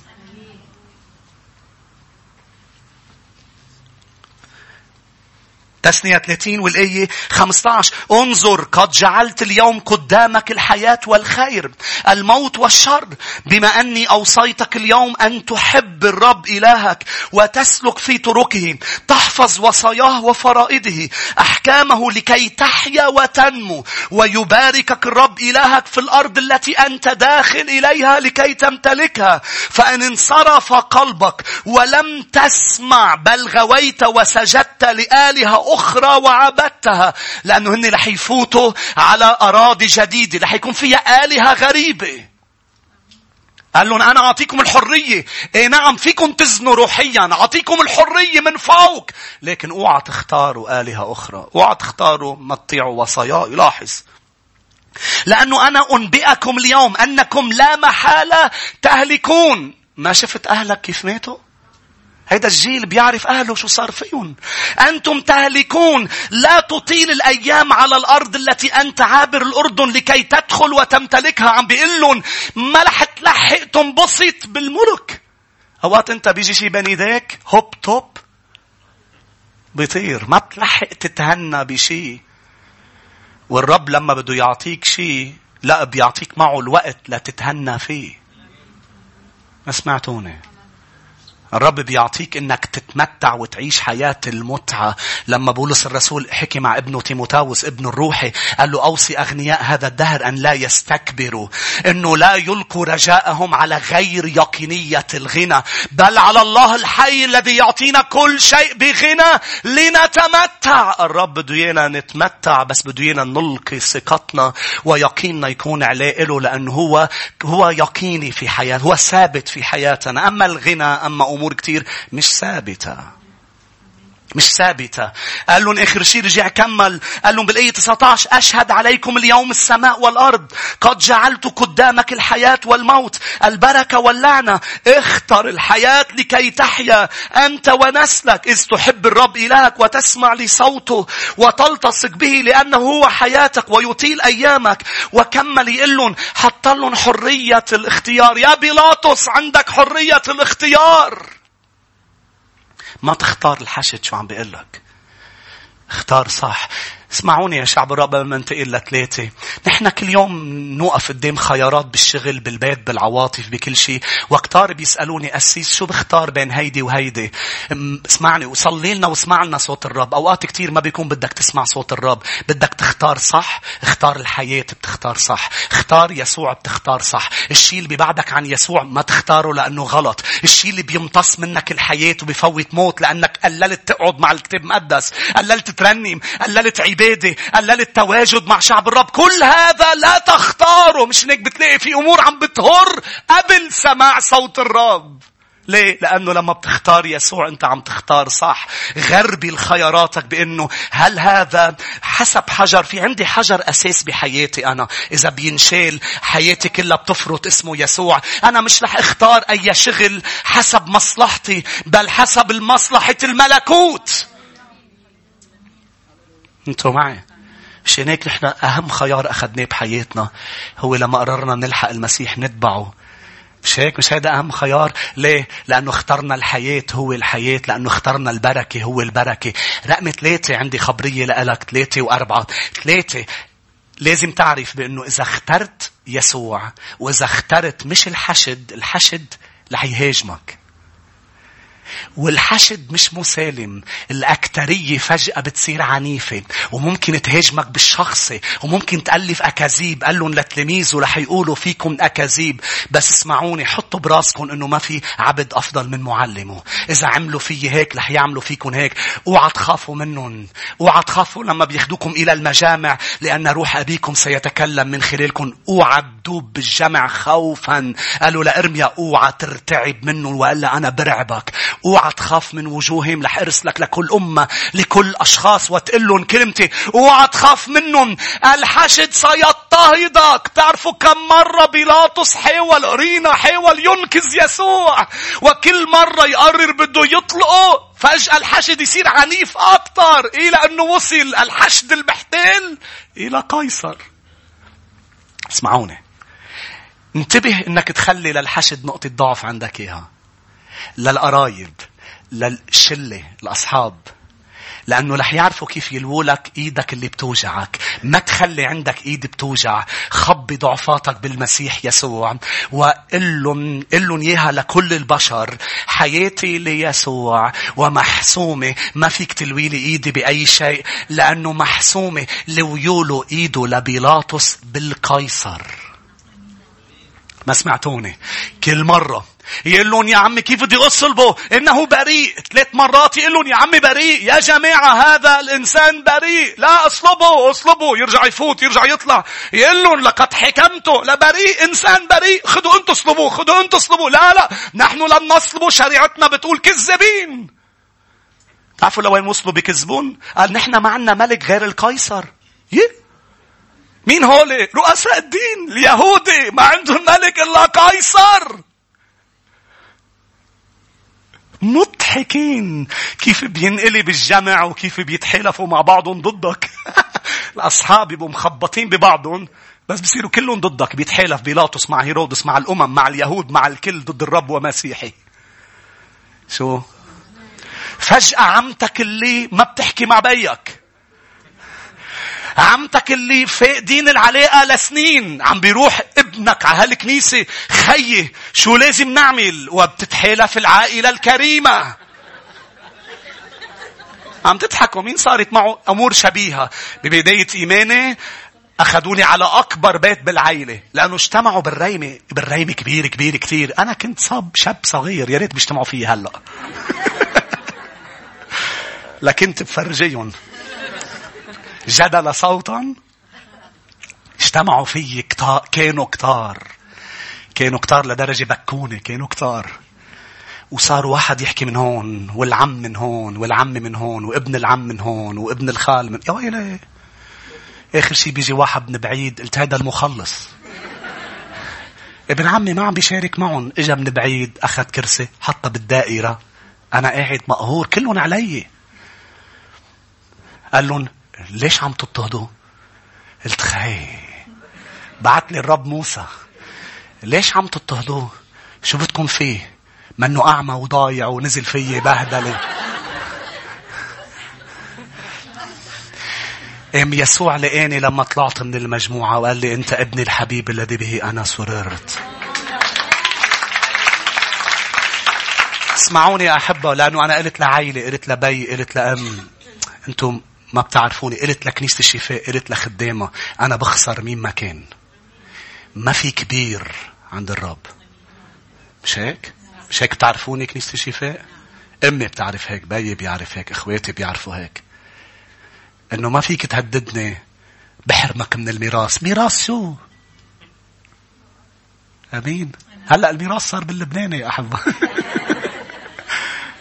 تسنية 30 والآية 15 انظر قد جعلت اليوم قدامك الحياة والخير الموت والشر. بما أني أوصيتك اليوم أن تحب الرب إلهك وتسلك في طرقه تحفظ وصاياه وفرائده أحكامه لكي تحيا وتنمو ويباركك الرب إلهك في الأرض التي أنت داخل إليها لكي تمتلكها. فإن انصرف قلبك ولم تسمع بل غويت وسجدت لآلهة أخرى وعبدتها لأنه هن رح يفوتوا على أراضي جديدة رح يكون فيها آلهة غريبة قال لهم أنا أعطيكم الحرية. إيه نعم فيكم تزنوا روحيا. أعطيكم الحرية من فوق. لكن اوعى تختاروا آلهة أخرى. اوعى تختاروا ما تطيعوا وصاياي. لاحظ. لأنه أنا أنبئكم اليوم أنكم لا محالة تهلكون. ما شفت أهلك كيف ماتوا؟ هيدا الجيل بيعرف أهله شو صار فيهم. أنتم تهلكون. لا تطيل الأيام على الأرض التي أنت عابر الأردن لكي تدخل وتمتلكها. عم بيقول لهم ما رح تلحق تنبسط بالملك. أوقات أنت بيجي شي بين إيديك هوب توب بيطير. ما بتلحق تتهنى بشي. والرب لما بده يعطيك شي لا بيعطيك معه الوقت لتتهنى فيه. ما سمعتوني الرب بيعطيك إنك تتمتع وتعيش حياة المتعة. لما بولس الرسول حكي مع ابنه تيموتاوس ابن الروحي قال له أوصي أغنياء هذا الدهر أن لا يستكبروا. إنه لا يلقوا رجاءهم على غير يقينية الغنى. بل على الله الحي الذي يعطينا كل شيء بغنى لنتمتع. الرب بده ايانا نتمتع بس بده ايانا نلقي ثقتنا ويقيننا يكون عليه له لأنه هو هو يقيني في حياتنا. هو ثابت في حياتنا. أما الغنى أما أمور كتير مش ثابتة. مش ثابتة. قال لهم آخر شيء رجع كمل. قال لهم بالآية 19 أشهد عليكم اليوم السماء والأرض. قد جعلت قدامك الحياة والموت. البركة واللعنة. اختر الحياة لكي تحيا أنت ونسلك إذ تحب الرب إلهك وتسمع لصوته وتلتصق به لأنه هو حياتك ويطيل أيامك. وكمل يقول لهم حط لهم حرية الاختيار. يا بيلاطس عندك حرية الاختيار. ما تختار الحشد شو عم بيقول لك. اختار صح. اسمعوني يا شعب الرب لما انتقل لثلاثة. نحن كل يوم نوقف قدام خيارات بالشغل، بالبيت، بالعواطف، بكل شيء. وكتار بيسألوني أسيس شو بختار بين هيدي وهيدي. اسمعني وصلي لنا واسمع لنا صوت الرب. أوقات كتير ما بيكون بدك تسمع صوت الرب. بدك تختار صح. اختار الحياة بتختار صح. اختار يسوع بتختار صح. الشيء اللي بيبعدك عن يسوع ما تختاره لأنه غلط. الشيء اللي بيمتص منك الحياة وبيفوت موت لأنك قللت تقعد مع الكتاب المقدس. قللت ترنم. قللت عيب العبادة قلل التواجد مع شعب الرب كل هذا لا تختاره مش هيك بتلاقي في أمور عم بتهر قبل سماع صوت الرب ليه؟ لأنه لما بتختار يسوع أنت عم تختار صح. غربي لخياراتك بأنه هل هذا حسب حجر في عندي حجر أساس بحياتي أنا. إذا بينشال حياتي كلها بتفرط اسمه يسوع. أنا مش رح اختار أي شغل حسب مصلحتي بل حسب المصلحة الملكوت. أنتوا معي. مشان هيك نحن أهم خيار أخذناه بحياتنا هو لما قررنا نلحق المسيح نتبعه. مش هيك؟ مش هذا أهم خيار؟ ليه؟ لأنه اخترنا الحياة هو الحياة لأنه اخترنا البركة هو البركة. رقم ثلاثة عندي خبرية لك ثلاثة وأربعة. ثلاثة لازم تعرف بأنه إذا اخترت يسوع وإذا اخترت مش الحشد الحشد رح يهاجمك. والحشد مش مسالم. الأكترية فجأة بتصير عنيفة. وممكن تهاجمك بالشخصي. وممكن تألف أكاذيب. قال لهم لتلاميذه رح يقولوا فيكم أكاذيب. بس اسمعوني حطوا براسكم إنه ما في عبد أفضل من معلمه. إذا عملوا في هيك رح يعملوا فيكم هيك. أوعى تخافوا منهم. أوعى تخافوا لما بياخدوكم إلى المجامع لأن روح أبيكم سيتكلم من خلالكم. أوعى تدوب بالجمع خوفا. قالوا لإرميا أوعى ترتعب منه وإلا أنا برعبك. اوعى تخاف من وجوههم رح ارسلك لكل أمة لكل أشخاص وتقول لهم كلمتي. اوعى تخاف منهم. الحشد سيضطهدك. تعرفوا كم مرة بيلاطس حاول قرينا حاول ينقذ يسوع. وكل مرة يقرر بده يطلقه فجأة الحشد يصير عنيف أكثر إلى أنه وصل الحشد المحتال إلى قيصر. اسمعوني. انتبه إنك تخلي للحشد نقطة ضعف عندك إياها. للقرايب للشلة الأصحاب لأنه رح يعرفوا كيف يلوولك إيدك اللي بتوجعك. ما تخلي عندك إيد بتوجع. خبي ضعفاتك بالمسيح يسوع. وقل لهم, إياها لكل البشر. حياتي ليسوع ومحسومة. ما فيك تلوي لي إيدي بأي شيء. لأنه محسومة لويولوا إيده لبيلاطس بالقيصر. ما سمعتوني. كل مرة يقول لهم يا عمي كيف بدي أصلبه إنه بريء. ثلاث مرات يقول لهم يا عمي بريء. يا جماعة هذا الإنسان بريء. لا أصلبه أصلبه. يرجع يفوت يرجع يطلع. يقول لهم لقد حكمته. لبريء إنسان بريء. خذوا أنتوا اصلبوه خذوا أنتوا اصلبوه. لا لا. نحن لم نصلبه. شريعتنا بتقول كذابين تعرفوا لوين وصلوا بكذبون؟ قال نحن ما عنا ملك غير القيصر. يه. مين هولي؟ رؤساء الدين اليهودي. ما عندهم ملك إلا قيصر. مضحكين. كيف بينقلب الجمع وكيف بيتحالفوا مع بعضهم ضدك. (laughs) الأصحاب يبقوا مخبطين ببعضهم. بس بصيروا كلهم ضدك. بيتحالف بيلاطس مع هيرودس مع الأمم مع اليهود مع الكل ضد الرب ومسيحي. شو فجأة عمتك اللي ما بتحكي مع بيك. عمتك اللي فاقدين العلاقة لسنين عم بيروح ابنك على هالكنيسة خيي شو لازم نعمل؟ وبتتحالف العائلة الكريمة. عم تضحكوا؟ مين صارت معه أمور شبيهة؟ ببداية إيماني أخذوني على أكبر بيت بالعيلة لأنه اجتمعوا بالريمة بالريمة كبير كبير كثير. أنا كنت صاب شاب صغير يا ريت بيجتمعوا فيي هلأ. (laughs) لكنت بفرجيهم. جدل صوتا؟ اجتمعوا فيي كتار كانوا كتار. كانوا كتار لدرجة بكوني كانوا كتار. وصار واحد يحكي من هون والعم من هون والعم من هون وابن العم من هون وابن الخال من يا ويلي. آخر شيء بيجي واحد من بعيد قلت هذا المخلص. ابن عمي ما عم بيشارك معهم. إجا من بعيد أخذ كرسي حطها بالدائرة. أنا قاعد مقهور كلهم علي. قال لهم ليش عم تضطهدوا؟ قلت خي بعت لي الرب موسى. ليش عم تضطهدوه شو بدكم فيه؟ منه أعمى وضايع ونزل فيي بهدلة. ام يسوع لقاني لما طلعت من المجموعة وقال لي أنت ابني الحبيب الذي به أنا سررت. اسمعوني يا أحبة لأنه أنا قلت لعائلة قلت لبي قلت لأم. أنتم ما بتعرفوني قلت لكنيسة الشفاء قلت لخدامة أنا بخسر مين ما كان. ما في كبير عند الرب. مش هيك؟ مش هيك بتعرفوني كنيسة الشفاء؟ أمي بتعرف هيك بيي بيعرف هيك إخواتي بيعرفوا هيك. إنه ما فيك تهددني بحرمك من الميراث. ميراث شو؟ أمين. هلأ الميراث صار باللبناني يا أحبة. (laughs)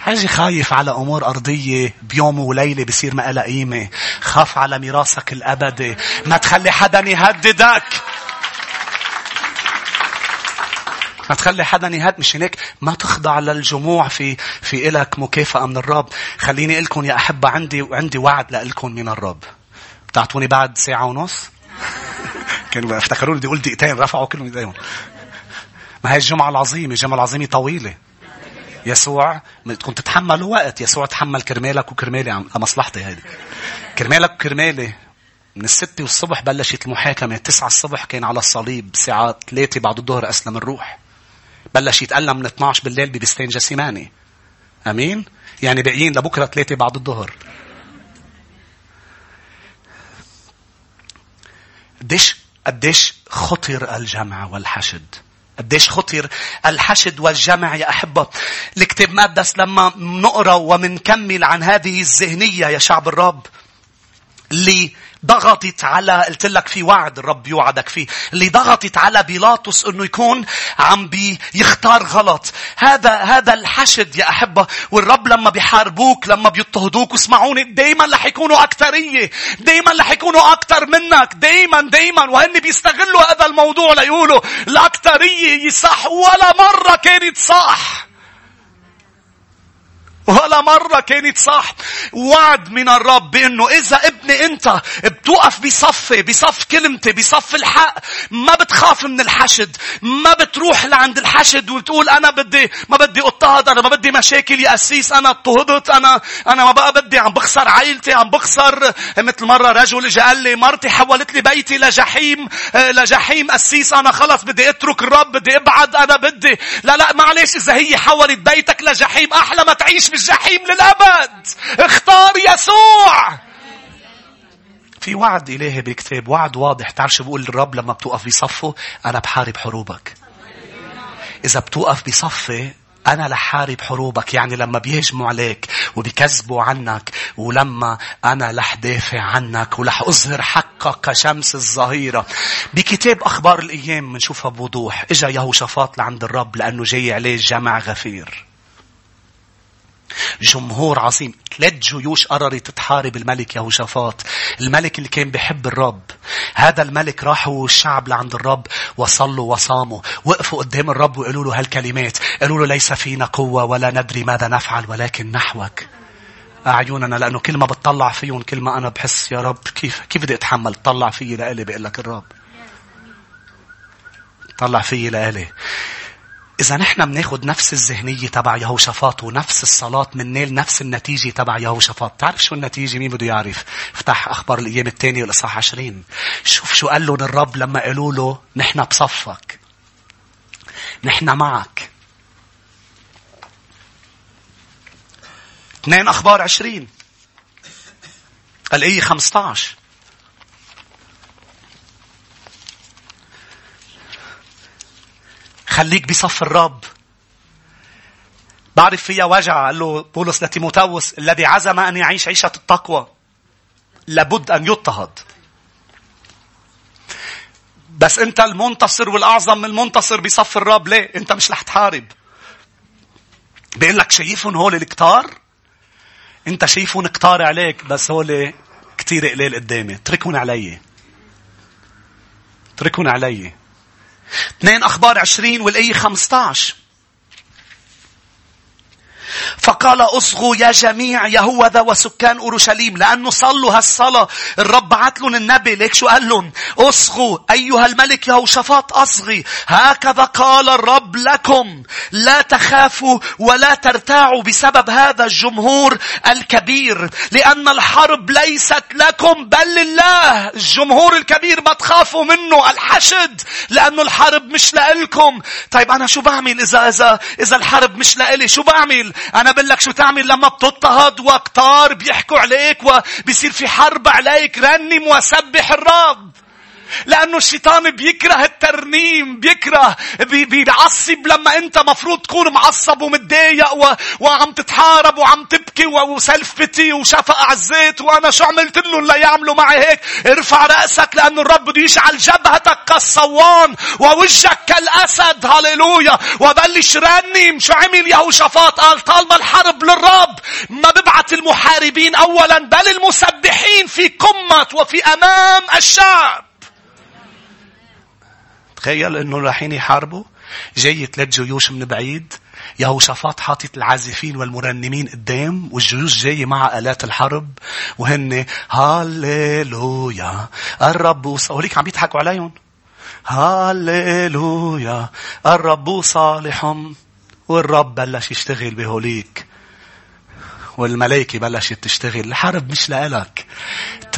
حاجة خايف على أمور أرضية بيوم وليلة بصير ما لها قيمة. خاف على ميراثك الأبدي. ما تخلي حدا يهددك. ما تخلي حدا يهد مش هيك ما تخضع للجموع في في إلك مكافأة من الرب خليني أقول لكم يا أحبة عندي عندي وعد لكم من الرب بتعطوني بعد ساعة ونص (laughs) كانوا افتكروني بدي أقول دقيقتين رفعوا كلهم إيديهم ما هي الجمعة العظيمة الجمعة العظيمة طويلة يسوع كنت تتحمل وقت. يسوع تحمل كرمالك وكرمالي عم مصلحتي هيدي. كرمالك وكرمالي. من الستة والصبح بلشت المحاكمة. تسعة الصبح كان على الصليب. ساعة ثلاثة بعد الظهر أسلم الروح. بلش يتألم من 12 بالليل ببستين جسيماني أمين؟ يعني باقيين لبكرة ثلاثة بعد الظهر. قديش قديش خطر الجمع والحشد. قديش خطر الحشد والجمع يا أحبة. الكتاب مقدس لما نقرأ ومنكمل عن هذه الذهنية يا شعب الرب اللي ضغطت على قلت لك في وعد الرب يوعدك فيه. اللي ضغطت على بيلاطس إنه يكون عم بيختار غلط. هذا هذا الحشد يا أحبة. والرب لما بيحاربوك لما بيضطهدوك واسمعوني دائما رح يكونوا اكثريه دائما رح يكونوا أكثر منك. دائما دائما وهن بيستغلوا هذا الموضوع ليقولوا الاكثريه يصح ولا مرة كانت صح. ولا مرة كانت صح. وعد من الرب بأنه إذا ابني أنت بتوقف بصفي بصف كلمتي بصف الحق ما بتخاف من الحشد. ما بتروح لعند الحشد وتقول أنا بدي ما بدي أضطهد أنا ما بدي مشاكل يا أسيس أنا اضطهدت أنا أنا ما بقى بدي عم بخسر عائلتي عم بخسر مثل مرة رجل اجى قال لي مرتي حولت لي بيتي لجحيم لجحيم. أسيس أنا خلص بدي أترك الرب بدي أبعد أنا بدي. لا لا معلش إذا هي حولت بيتك لجحيم أحلى ما تعيش الجحيم للأبد. اختار يسوع. في وعد إلهي بالكتاب وعد واضح. تعرف شو بقول الرب لما بتوقف بصفه؟ أنا بحارب حروبك. إذا بتوقف بصفي أنا لحارب حروبك. يعني لما بيهجموا عليك وبيكذبوا عنك ولما أنا لح دافع عنك ولح أظهر حقك كشمس الظهيرة. بكتاب أخبار الأيام بنشوفها بوضوح. إجا يهوشافاط لعند الرب لأنه جاي عليه جمع غفير. جمهور عظيم. ثلاث جيوش قررت تحارب الملك يهوشافاط. الملك اللي كان بيحب الرب. هذا الملك راحوا الشعب لعند الرب وصلوا وصاموا. وقفوا قدام الرب وقالوا له هالكلمات. قالوا له ليس فينا قوة ولا ندري ماذا نفعل ولكن نحوك. أعيننا لأنه كل ما بتطلع فيهم كل ما أنا بحس يا رب كيف كيف بدي أتحمل؟ تطلع فيي لإلي بقول لك الرب. طلع فيي لإلي. إذا نحن بناخد نفس الذهنية تبع يهوشافاط ونفس الصلاة مننال نفس النتيجة تبع يهوشافاط. تعرف شو النتيجة؟ مين بده يعرف؟ افتح أخبار الأيام الثانية والإصحاح عشرين. شوف شو قال لهم الرب لما قالوا له نحن بصفك. نحن معك. اثنين أخبار عشرين. الآية 15. خليك بصف الرب. بعرف فيها وجع قال له بولس لتيموتاوس الذي عزم أن يعيش عيشة التقوى لابد أن يضطهد. بس أنت المنتصر والأعظم من المنتصر بصف الرب ليه؟ أنت مش رح تحارب. بيقول لك شايفهم هول الكتار؟ أنت شايفهم كتار عليك بس هول كتير قليل قدامي. اتركهم علي. اتركهم علي. اثنين أخبار عشرين والآية خمسة عشر. فقال اصغوا يا جميع يهوذا وسكان اورشليم لأنه صلوا هالصلاة. الرب بعت لهم النبي ليك شو قال لهم؟ اصغوا أيها الملك يهوشافاط أصغي. هكذا قال الرب لكم لا تخافوا ولا ترتاعوا بسبب هذا الجمهور الكبير لأن الحرب ليست لكم بل لله. الجمهور الكبير ما تخافوا منه الحشد لأنه الحرب مش لإلكم. طيب أنا شو بعمل اذا اذا إذا الحرب مش لإلي؟ شو بعمل؟ أنا بقول لك شو تعمل لما بتضطهد وكتار بيحكوا عليك وبيصير في حرب عليك رنم وسبح الرب. لأنه الشيطان بيكره الترنيم بيكره بي بيعصب لما أنت مفروض تكون معصب ومتضايق و... وعم تتحارب وعم تبكي وسلف بتي وشفق على الزيت وأنا شو عملت لهم ليعملوا معي هيك؟ ارفع رأسك لأنه الرب بده يجعل جبهتك كالصوان ووجهك كالأسد. هاليلويا وبلش رنم شو عمل يهوشافاط؟ قال طالما الحرب للرب ما ببعث المحاربين أولا بل المسبحين في قمة وفي أمام الشعب. تخيل إنه رايحين يحاربوا؟ جاي ثلاث جيوش من بعيد يهوشافاط حاطط العازفين والمرنمين قدام والجيوش جاية مع آلات الحرب وهن هاليلويا الرب وهوليك عم يضحكوا عليهم. هاليلويا الرب صالح والرب بلش يشتغل بهوليك والملائكة بلشت تشتغل. الحرب مش لإلك.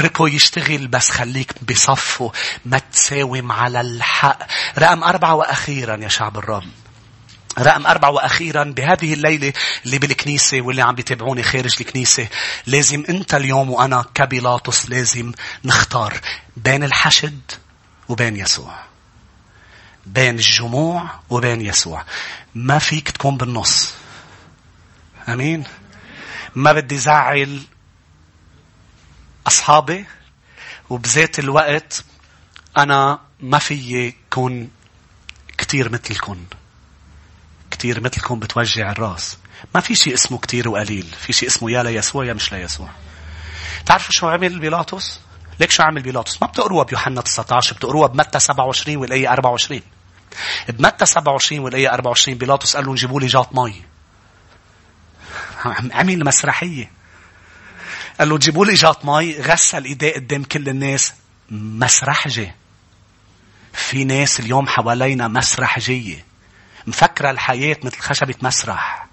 اتركه يشتغل بس خليك بصفه ما تساوم على الحق. رقم أربعة وأخيرا يا شعب الرب رقم أربعة وأخيرا بهذه الليلة اللي بالكنيسة واللي عم بيتابعوني خارج الكنيسة لازم أنت اليوم وأنا كبيلاطس لازم نختار بين الحشد وبين يسوع. بين الجموع وبين يسوع. ما فيك تكون بالنص. أمين. ما بدي زعل أصحابي وبذات الوقت أنا ما في كون كتير مثلكم كتير مثلكم بتوجع الراس. ما في شيء اسمه كتير وقليل. في شيء اسمه يا ليسوع يا مش ليسوع. تعرفوا شو عمل بيلاطس؟ ليك شو عمل بيلاطس؟ ما بتقروها بيوحنا 19 بتقروها بمتى 27 والآية 24 بمتى 27 والآية 24 بيلاطس قال لهم جيبوا لي جاط مي. عمل مسرحية. قال له جيبوا لي جاط مي غسل ايديه قدام كل الناس. مسرحجة. في ناس اليوم حوالينا مسرحجية. مفكرة الحياة مثل خشبة مسرح.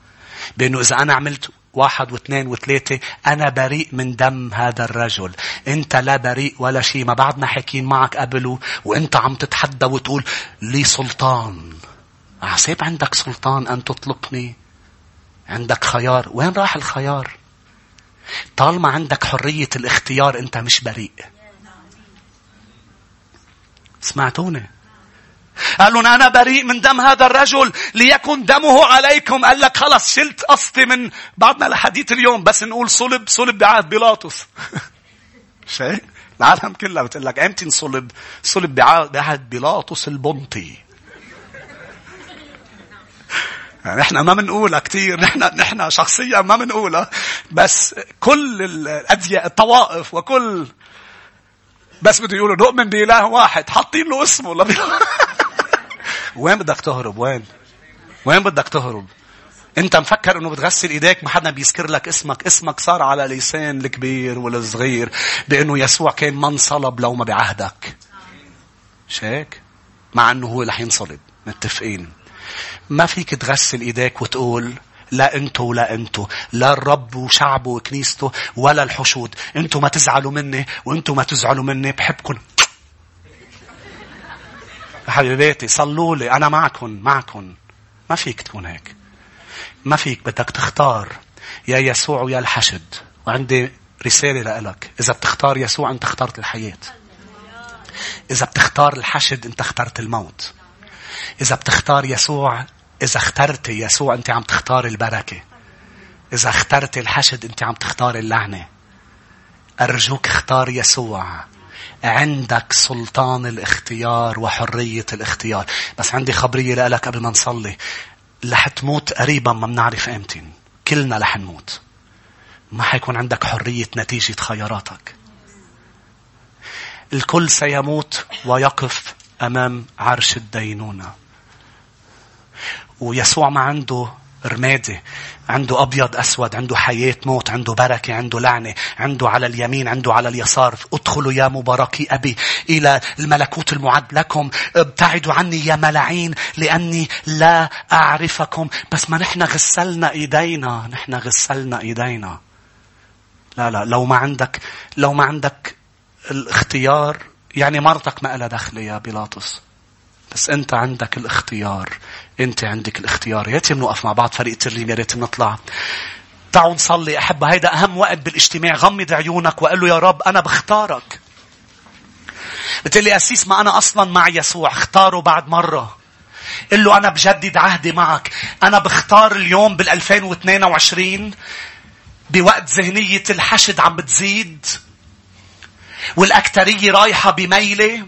بأنه إذا أنا عملت واحد واثنين وثلاثة أنا بريء من دم هذا الرجل. أنت لا بريء ولا شيء. ما بعدنا حاكين معك قبله وأنت عم تتحدى وتقول لي سلطان. عسيب عندك سلطان أن تطلقني عندك خيار. وين راح الخيار؟ طالما عندك حرية الاختيار أنت مش بريء. سمعتوني؟ قالوا أنا بريء من دم هذا الرجل ليكن دمه عليكم. قال لك خلص شلت قصتي من بعدنا لحديث اليوم. بس نقول صلب صلب بعهد بيلاطس. (laughs) شيء العالم كلها بتقول لك إمتى انصلب صلب بعهد بيلاطس البنطي. يعني إحنا ما بنقولها كثير نحن نحن شخصيا ما بنقولها بس كل الادياء الطوائف وكل بس بده يقولوا نؤمن بإله واحد. حاطين له اسمه. (laughs) وين بدك تهرب؟ وين؟ وين بدك تهرب؟ انت مفكر انه بتغسل ايديك؟ ما حدا بيذكر لك اسمك. اسمك صار على لسان الكبير والصغير بأنه يسوع كان ما انصلب لو ما بعهدك. هيك مع انه هو رح ينصلب. متفقين؟ ما فيك تغسل إيديك وتقول لا انتو ولا انتو لا الرب وشعبه وكنيسته ولا الحشود انتو ما تزعلوا مني وانتو ما تزعلوا مني بحبكم حبيباتي صلوا لي أنا معكم معكم ما فيك تكون هيك. ما فيك بدك تختار يا يسوع ويا الحشد. وعندي رسالة لك إذا بتختار يسوع أنت اخترت الحياة. إذا بتختار الحشد أنت اخترت الموت. إذا بتختار يسوع إذا اخترت يسوع أنت عم تختار البركة. إذا اخترت الحشد أنت عم تختار اللعنة. أرجوك اختار يسوع. عندك سلطان الاختيار وحرية الاختيار. بس عندي خبرية لك قبل ما نصلي. رح تموت قريبا ما بنعرف إمتى. كلنا رح نموت. ما حيكون عندك حرية نتيجة خياراتك. الكل سيموت ويقف أمام عرش الدينونة. ويسوع ما عنده رمادي عنده أبيض أسود عنده حياة موت عنده بركة عنده لعنة عنده على اليمين عنده على اليسار. ادخلوا يا مباركي أبي إلى الملكوت المعد لكم. ابتعدوا عني يا ملعين لأني لا أعرفكم. بس ما نحن غسلنا إيدينا نحن غسلنا إيدينا. لا لا لو ما عندك لو ما عندك الاختيار يعني مرتك ما لها دخل يا بيلاطس. بس أنت عندك الاختيار. أنت عندك الاختيار. يا ريت بنوقف مع بعض فريق الترليم يا ريت بنطلع تعالوا نصلي أحب هيدا أهم وقت بالاجتماع. غمض عيونك وقال له يا رب أنا بختارك. بتقول لي أسيس ما أنا أصلا مع يسوع. اختاره بعد مرة. قل له أنا بجدد عهدي معك. أنا بختار اليوم بال 2022 بوقت ذهنية الحشد عم بتزيد. والأكترية رايحة بميلة.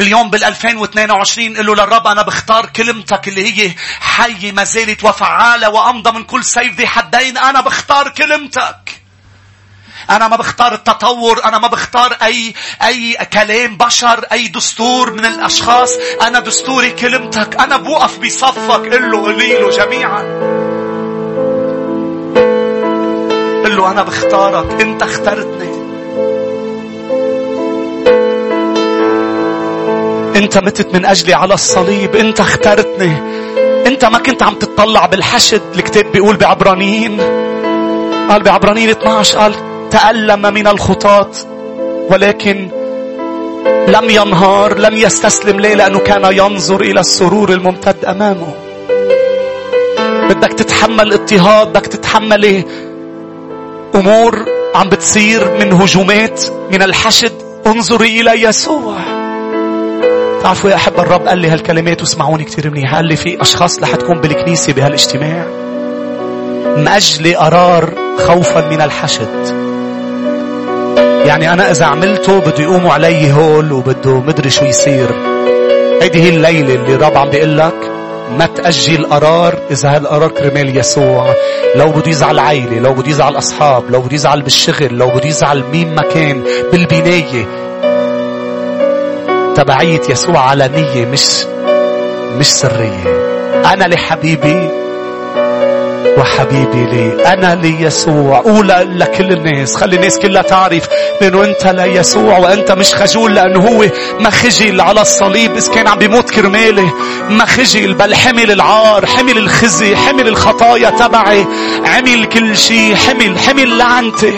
اليوم بال 2022 قل له للرب أنا بختار كلمتك اللي هي حية ما زالت وفعالة وأمضى من كل سيف ذي حدين. أنا بختار كلمتك. أنا ما بختار التطور. أنا ما بختار أي أي كلام بشر أي دستور من الأشخاص. أنا دستوري كلمتك. أنا بوقف بصفك. قل له قولي له جميعا. قل له أنا بختارك. أنت اخترتني. أنت متت من أجلي على الصليب أنت اخترتني. أنت ما كنت عم تطلع بالحشد الكتاب بيقول بعبرانيين. قال بعبرانيين 12 قال تألم من الخطاة ولكن لم ينهار لم يستسلم ليه؟ لأنه كان ينظر إلى السرور الممتد أمامه. بدك تتحمل اضطهاد بدك تتحمل؟ أمور عم بتصير من هجومات من الحشد. انظري إلى يسوع. تعرفوا يا أحب الرب قال لي هالكلمات واسمعوني كثير منيح. قال لي في أشخاص رح تكون بالكنيسة بهالاجتماع. مأجلي قرار خوفا من الحشد. يعني أنا إذا عملته بده يقوموا علي هول وبده مدري شو يصير. هيدي هي الليلة اللي الرب عم بيقول لك ما تأجل قرار إذا هالقرار كرمال يسوع. لو بده يزعل عائلة لو بده يزعل أصحاب لو بده يزعل بالشغل لو بده يزعل مين ما كان بالبناية تبعية يسوع علنية مش مش سرية. أنا لحبيبي وحبيبي لي. أنا ليسوع. قول لكل الناس. خلي الناس كلها تعرف انه انت ليسوع وأنت مش خجول لأنه هو ما خجل على الصليب إذا كان عم بيموت كرمالي. ما خجل بل حمل العار حمل الخزي حمل الخطايا تبعي. عمل كل شيء حمل حمل لعنتي.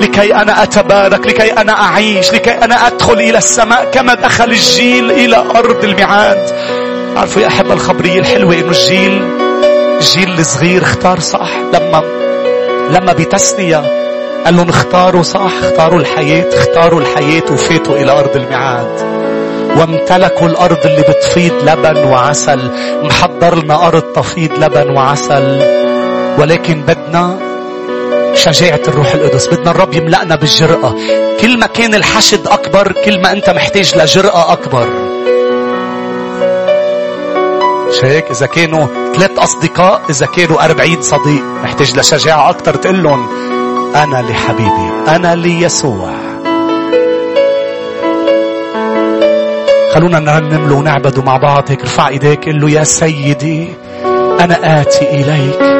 لكي أنا أتبارك لكي أنا أعيش لكي أنا أدخل إلى السماء كما دخل الجيل إلى أرض الميعاد. عارفوا يا أحبة الخبرية الحلوة إنه الجيل الجيل الصغير اختار صح. لما لما بتسنية قال لهم اختاروا صح اختاروا الحياة اختاروا الحياة وفاتوا إلى أرض الميعاد. وامتلكوا الأرض اللي بتفيض لبن وعسل محضر لنا أرض تفيض لبن وعسل. ولكن بدنا شجاعة الروح القدس. بدنا الرب يملأنا بالجرأة. كل ما كان الحشد أكبر كل ما أنت محتاج لجرأة أكبر. مش هيك إذا كانوا ثلاث أصدقاء إذا كانوا أربعين صديق محتاج لشجاعة أكثر تقول لهم أنا لحبيبي أنا ليسوع. خلونا نرنم له ونعبده مع بعض. هيك ارفع ايديك قل له يا سيدي أنا آتي إليك.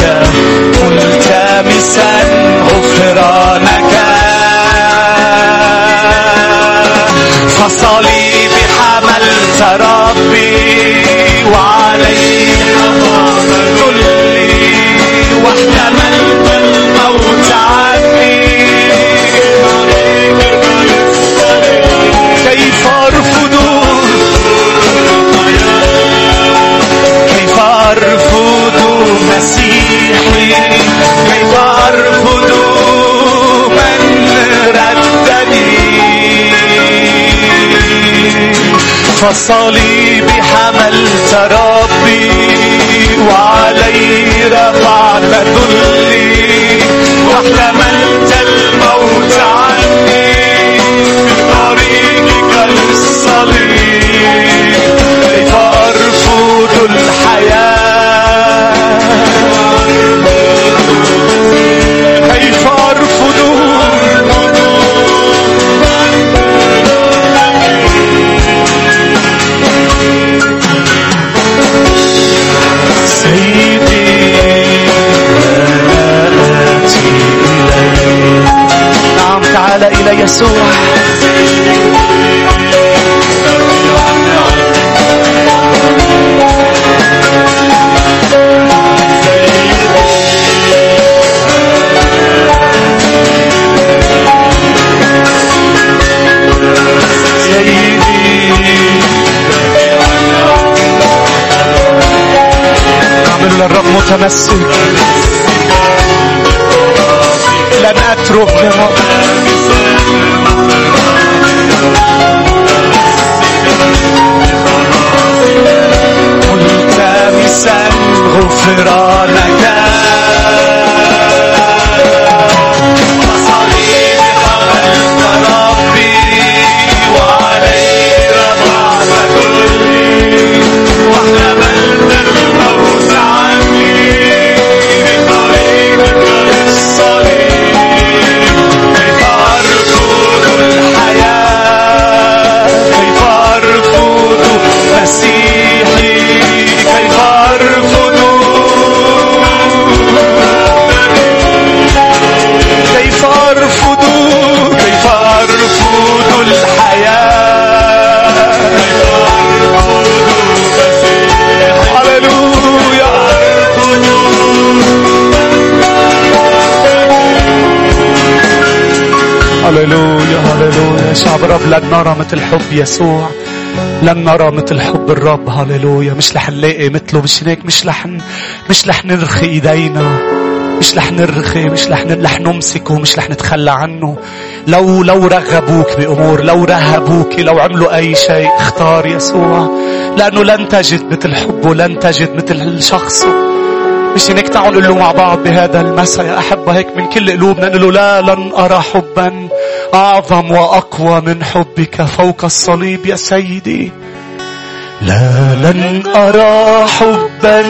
Yeah. فصليبي حملت ربي وعلي رفعت ذلي للرب نرى مثل حب يسوع لن نرى مثل حب الرب هللويا. مش رح نلاقي مثله مش هيك؟ مش رح مش رح نرخي إيدينا. مش رح نرخي مش رح رح نمسكه مش رح نتخلى عنه. لو لو رغبوك بأمور لو رهبوك لو عملوا أي شيء اختار يسوع. لأنه لن تجد مثل حبه لن تجد مثل شخصه. مش هيك تعالوا نقول له مع بعض بهذا المساء يا أحبة هيك من كل قلوبنا نقول له لا لن أرى حبا. أعظم وأقوى من حبك فوق الصليب يا سيدي. لا لن أرى حبا.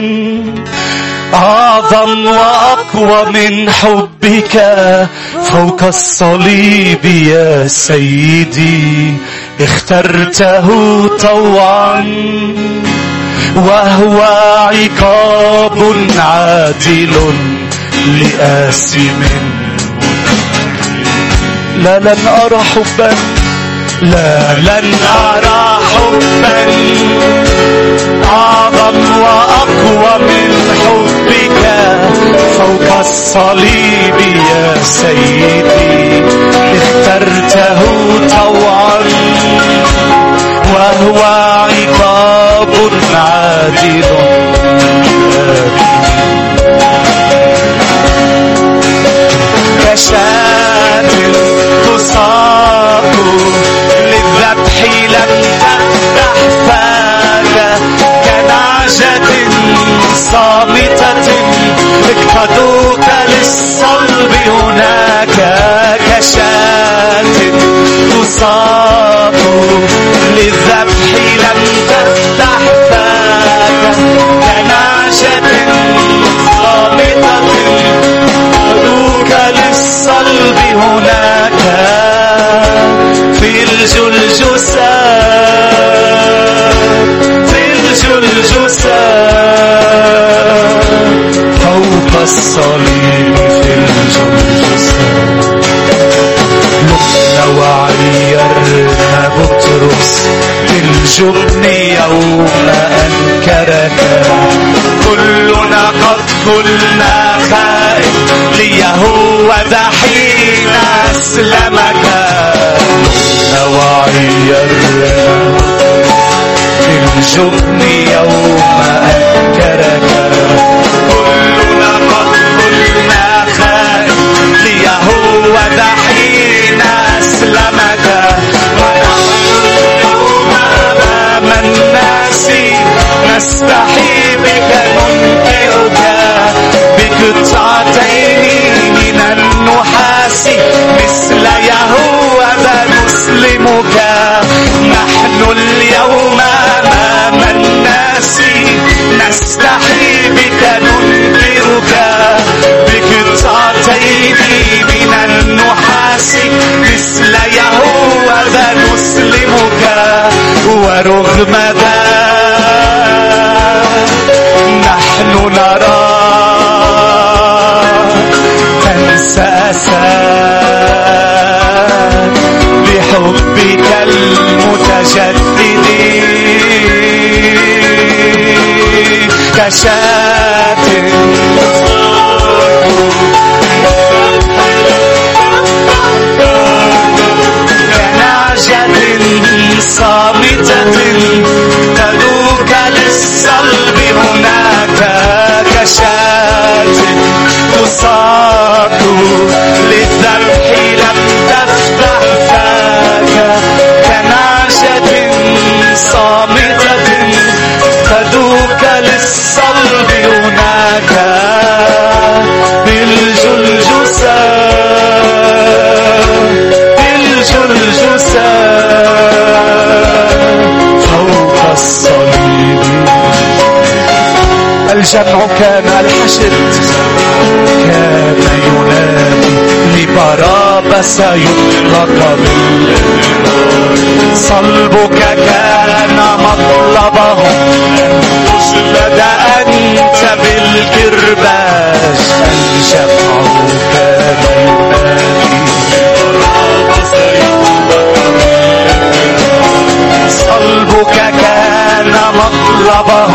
أعظم وأقوى من حبك فوق الصليب يا سيدي. اخترته طوعا. وهو عقاب عادل لآثم. لا لن أرى حبا. لا لن أرى حبا. أعظم وأقوى من حبك. فوق الصليب يا سيدي. اخترته طوعا. وهو عقاب عادل كشاة تساق للذبح لم تفتح فاك كنعجة صامتة اقتدوك للصلب هناك كشاة. تساق للذبح لم تفتح فاك كنعشة صامتة أدوك للصلب هناك في الجلجسة الجلجسة فوق الصليب في بطرس بالجبن يوم أنكرك كلنا قد قلنا ترجعني يوم أنكرك كلنا قد كنا خائف ليهو حين أسلمك. يوم أمام الناس. نستحي بك ننكرك بقطعتين من النحاس. مثل يهوذا نسلمك. نحن اليوم رغمنا نحن نرى. تنسأسا بحبك المتجدد كشاتم صامتة تدوك للصلب هناك كشاة تساق للذبح لم تفتح فاك كنعجة صامتة تدوك للصلب هناك بالجلجسة بالجلجسة فوق الصليب الجمع كان الحشد كان ينادي لبرابس يطلق صلبك كان مطلبهم تجلد أنت بالكرباج الجمع كان مطلبهم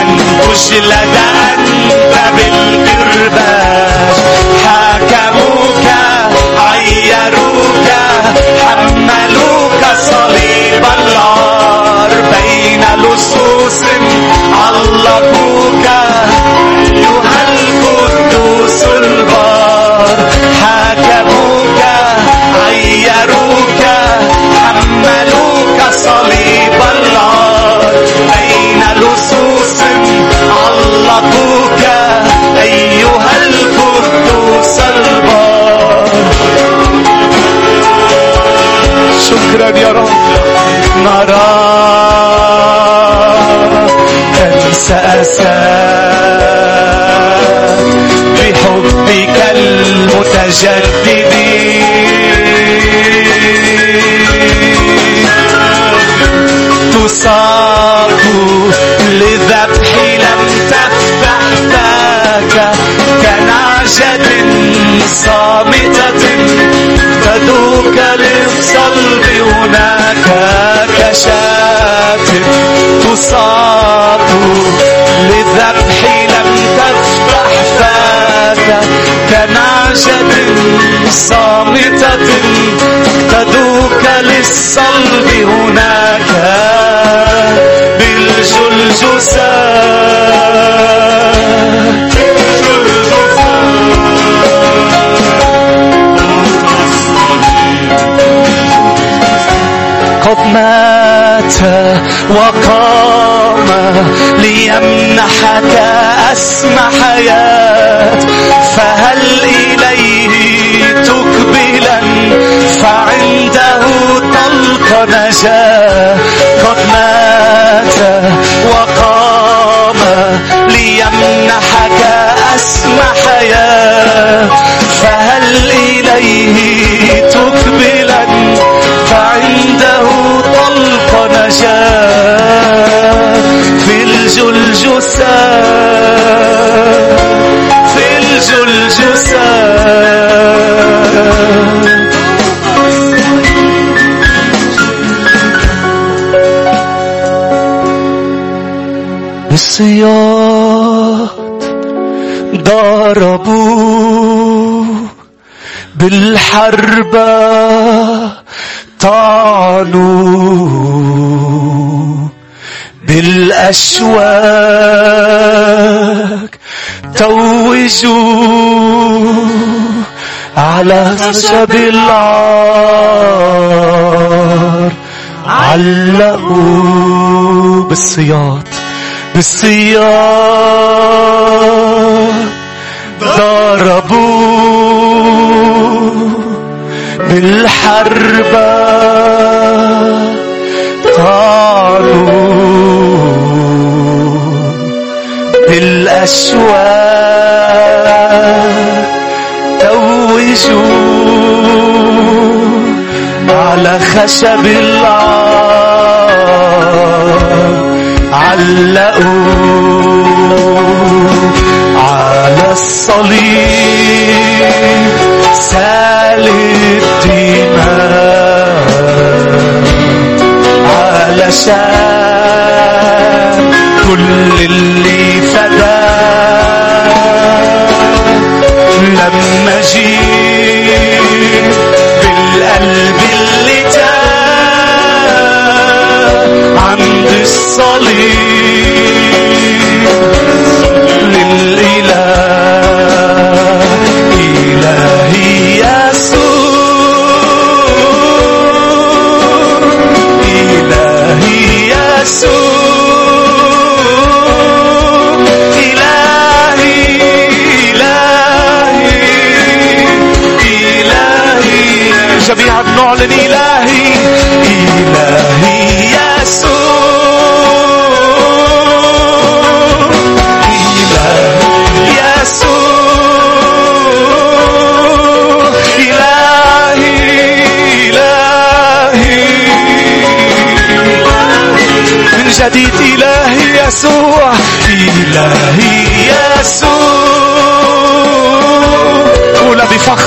أن تجلد أنت بالكرباج حاكموك عيروك حملوك صليب العار بين لصوص علقوك. أيها القدوس البار. لصوص علقوك أيها القدوس البار. شكرا يا رب. نرى. تنسى أساك بحبك المتجدد. تساق لذبح لم تفتح فاك كنعجة صامتة. تدوك للصلب هناك كشاة تساق لذبح لم تفتح فاك كنعجة صامتة تدوك للصلب هناك بالجلجسة مات وقام ليمنحك أسمى حياة. فهل إليه تقبلا؟ فعنده طلق نجاة. قد مات وقام ليمنحك أسمى حياة. فهل إليه تقبلا؟ في الجلجسة في الجلجسة بالصياد ضربوا بالحربة طعنوا بالأشواك توجوا على خشب العار. علقوا بالسياط بالسياط. ضربوا بالحربة. بالأشواك توجوا على خشب العار علقوا على الصليب سال الدماء علشان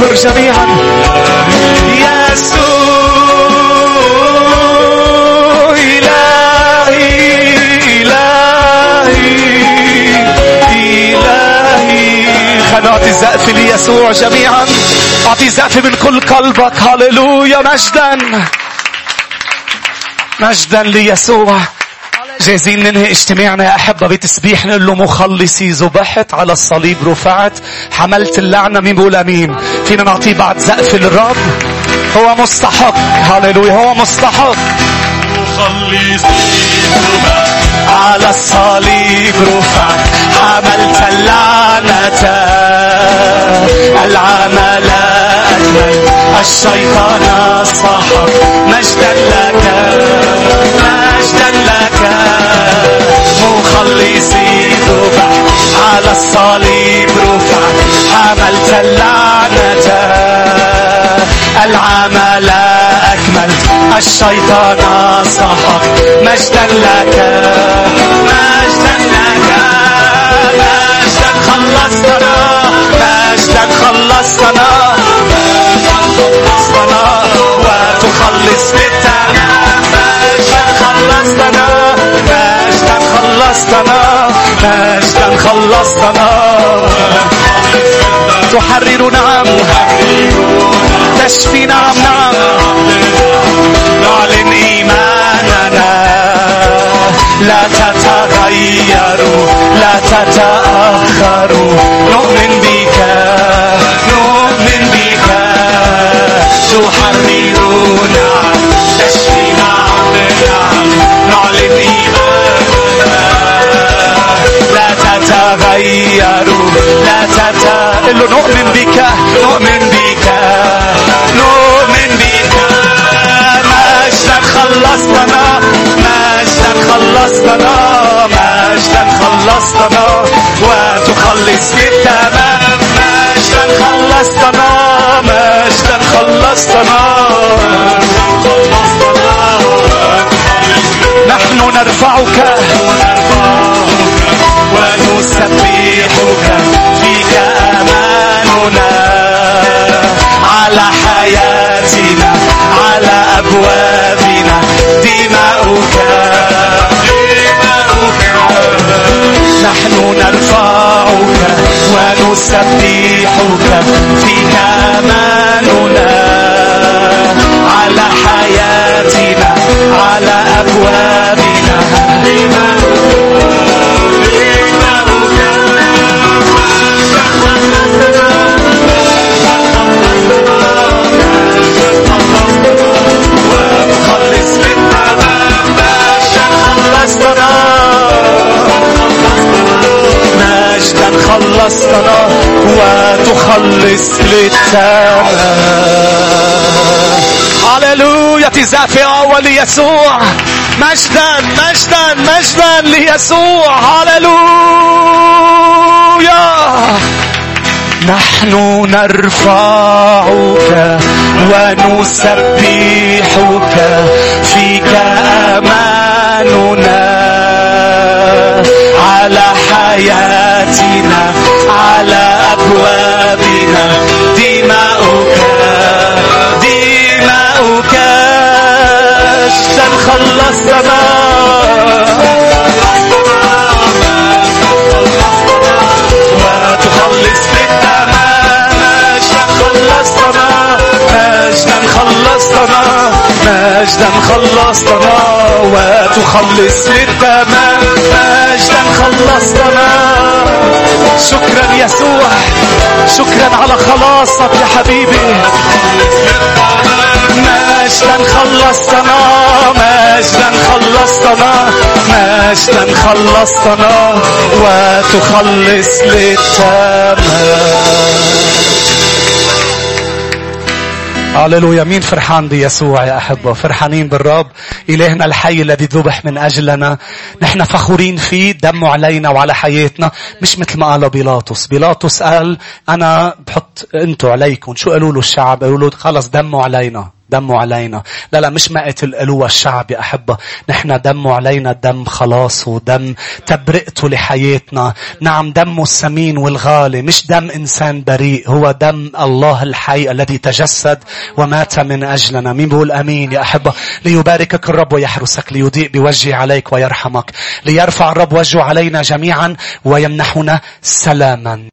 بفخر جميعا. يسوع نعطي الزقف ليسوع جميعا. أعطي زقف من كل قلبك. هللويا مجدا مجدا ليسوع جاهزين ننهي اجتماعنا يا أحبة بتسبيح نقول له مخلصي ذبحت على الصليب رفعت حملت اللعنة مين بقول أمين. فينا نعطيه بعد زقف للرب. هو مستحق. هللويا. هو مستحق. على الصليب رفع حملت اللعنة العمل أكمل الشيطان صحب مجدا لك. مجدا لك. مخلصي ذبح على الصليب رفع حملت اللعنة العمل أكمل الشيطان صحب مجدا لك. مجدا لك. مجدا خلصتنا مجدا خلصتنا خلصتنا وتخلص بالتمام خلصتنا مجدا خلصتنا تحرر نعم تشفي نعم نعم نعلن إيماننا. لا تتغيروا لا تتأخروا. نؤمن بك نؤمن بك. تحررنا تشفي نعم نعم نعلن إيماننا لا تتغيروا. لا تتغيروا نؤمن بك. نؤمن بك. نؤمن بك. مجدا خلصتنا. مجدا خلصتنا. مجدا خلصتنا. وتخلص بالتمام. مجدا خلصتنا. مجدا خلصتنا نحن نرفعك ونسبحك فيك أماننا على حياتنا على أبوابنا دماؤك. نحن نرفعك ونسبحك فيك أماننا على حياتنا على أبوابنا. وتخلص وتخلص للتمام هللويا تزافي أول يسوع. مجدا مجدا مجدا ليسوع. هللويا. نحن نرفعك ونسبحك فيك أماننا على حياتنا. على أبوابنا. دماؤك دماؤك. مجدا خلصتنا وتخلص بالتمام مجدا خلصتنا مجدا خلصتنا مجدا خلصتنا وتخلص للتمام مجدا خلصتنا. شكرا يسوع. شكرا على خلاصك يا حبيبي. مجدا خلصتنا. مجدا خلصتنا. مجدا خلصتنا. وتخلص للتمام هللويا. مين فرحان بيسوع يا أحبة؟ فرحانين بالرب. إلهنا الحي الذي ذبح من أجلنا. نحن فخورين فيه. دمه علينا وعلى حياتنا. مش مثل ما قال بيلاطس. بيلاطس قال أنا بحط أنتوا عليكم. شو قالوا له الشعب؟ قالوا له خلص دمه علينا. دمه علينا. لا لا مش مائة الألوة الشعب يا أحبة. نحن دمه علينا دم خلاص ودم تبرئته لحياتنا. نعم دمه السمين والغالي مش دم إنسان بريء هو دم الله الحي الذي تجسد ومات من أجلنا. مين بيقول أمين يا أحبة؟ ليباركك الرب ويحرسك ليضيء بوجهه عليك ويرحمك ليرفع الرب وجهه علينا جميعا ويمنحنا سلاما.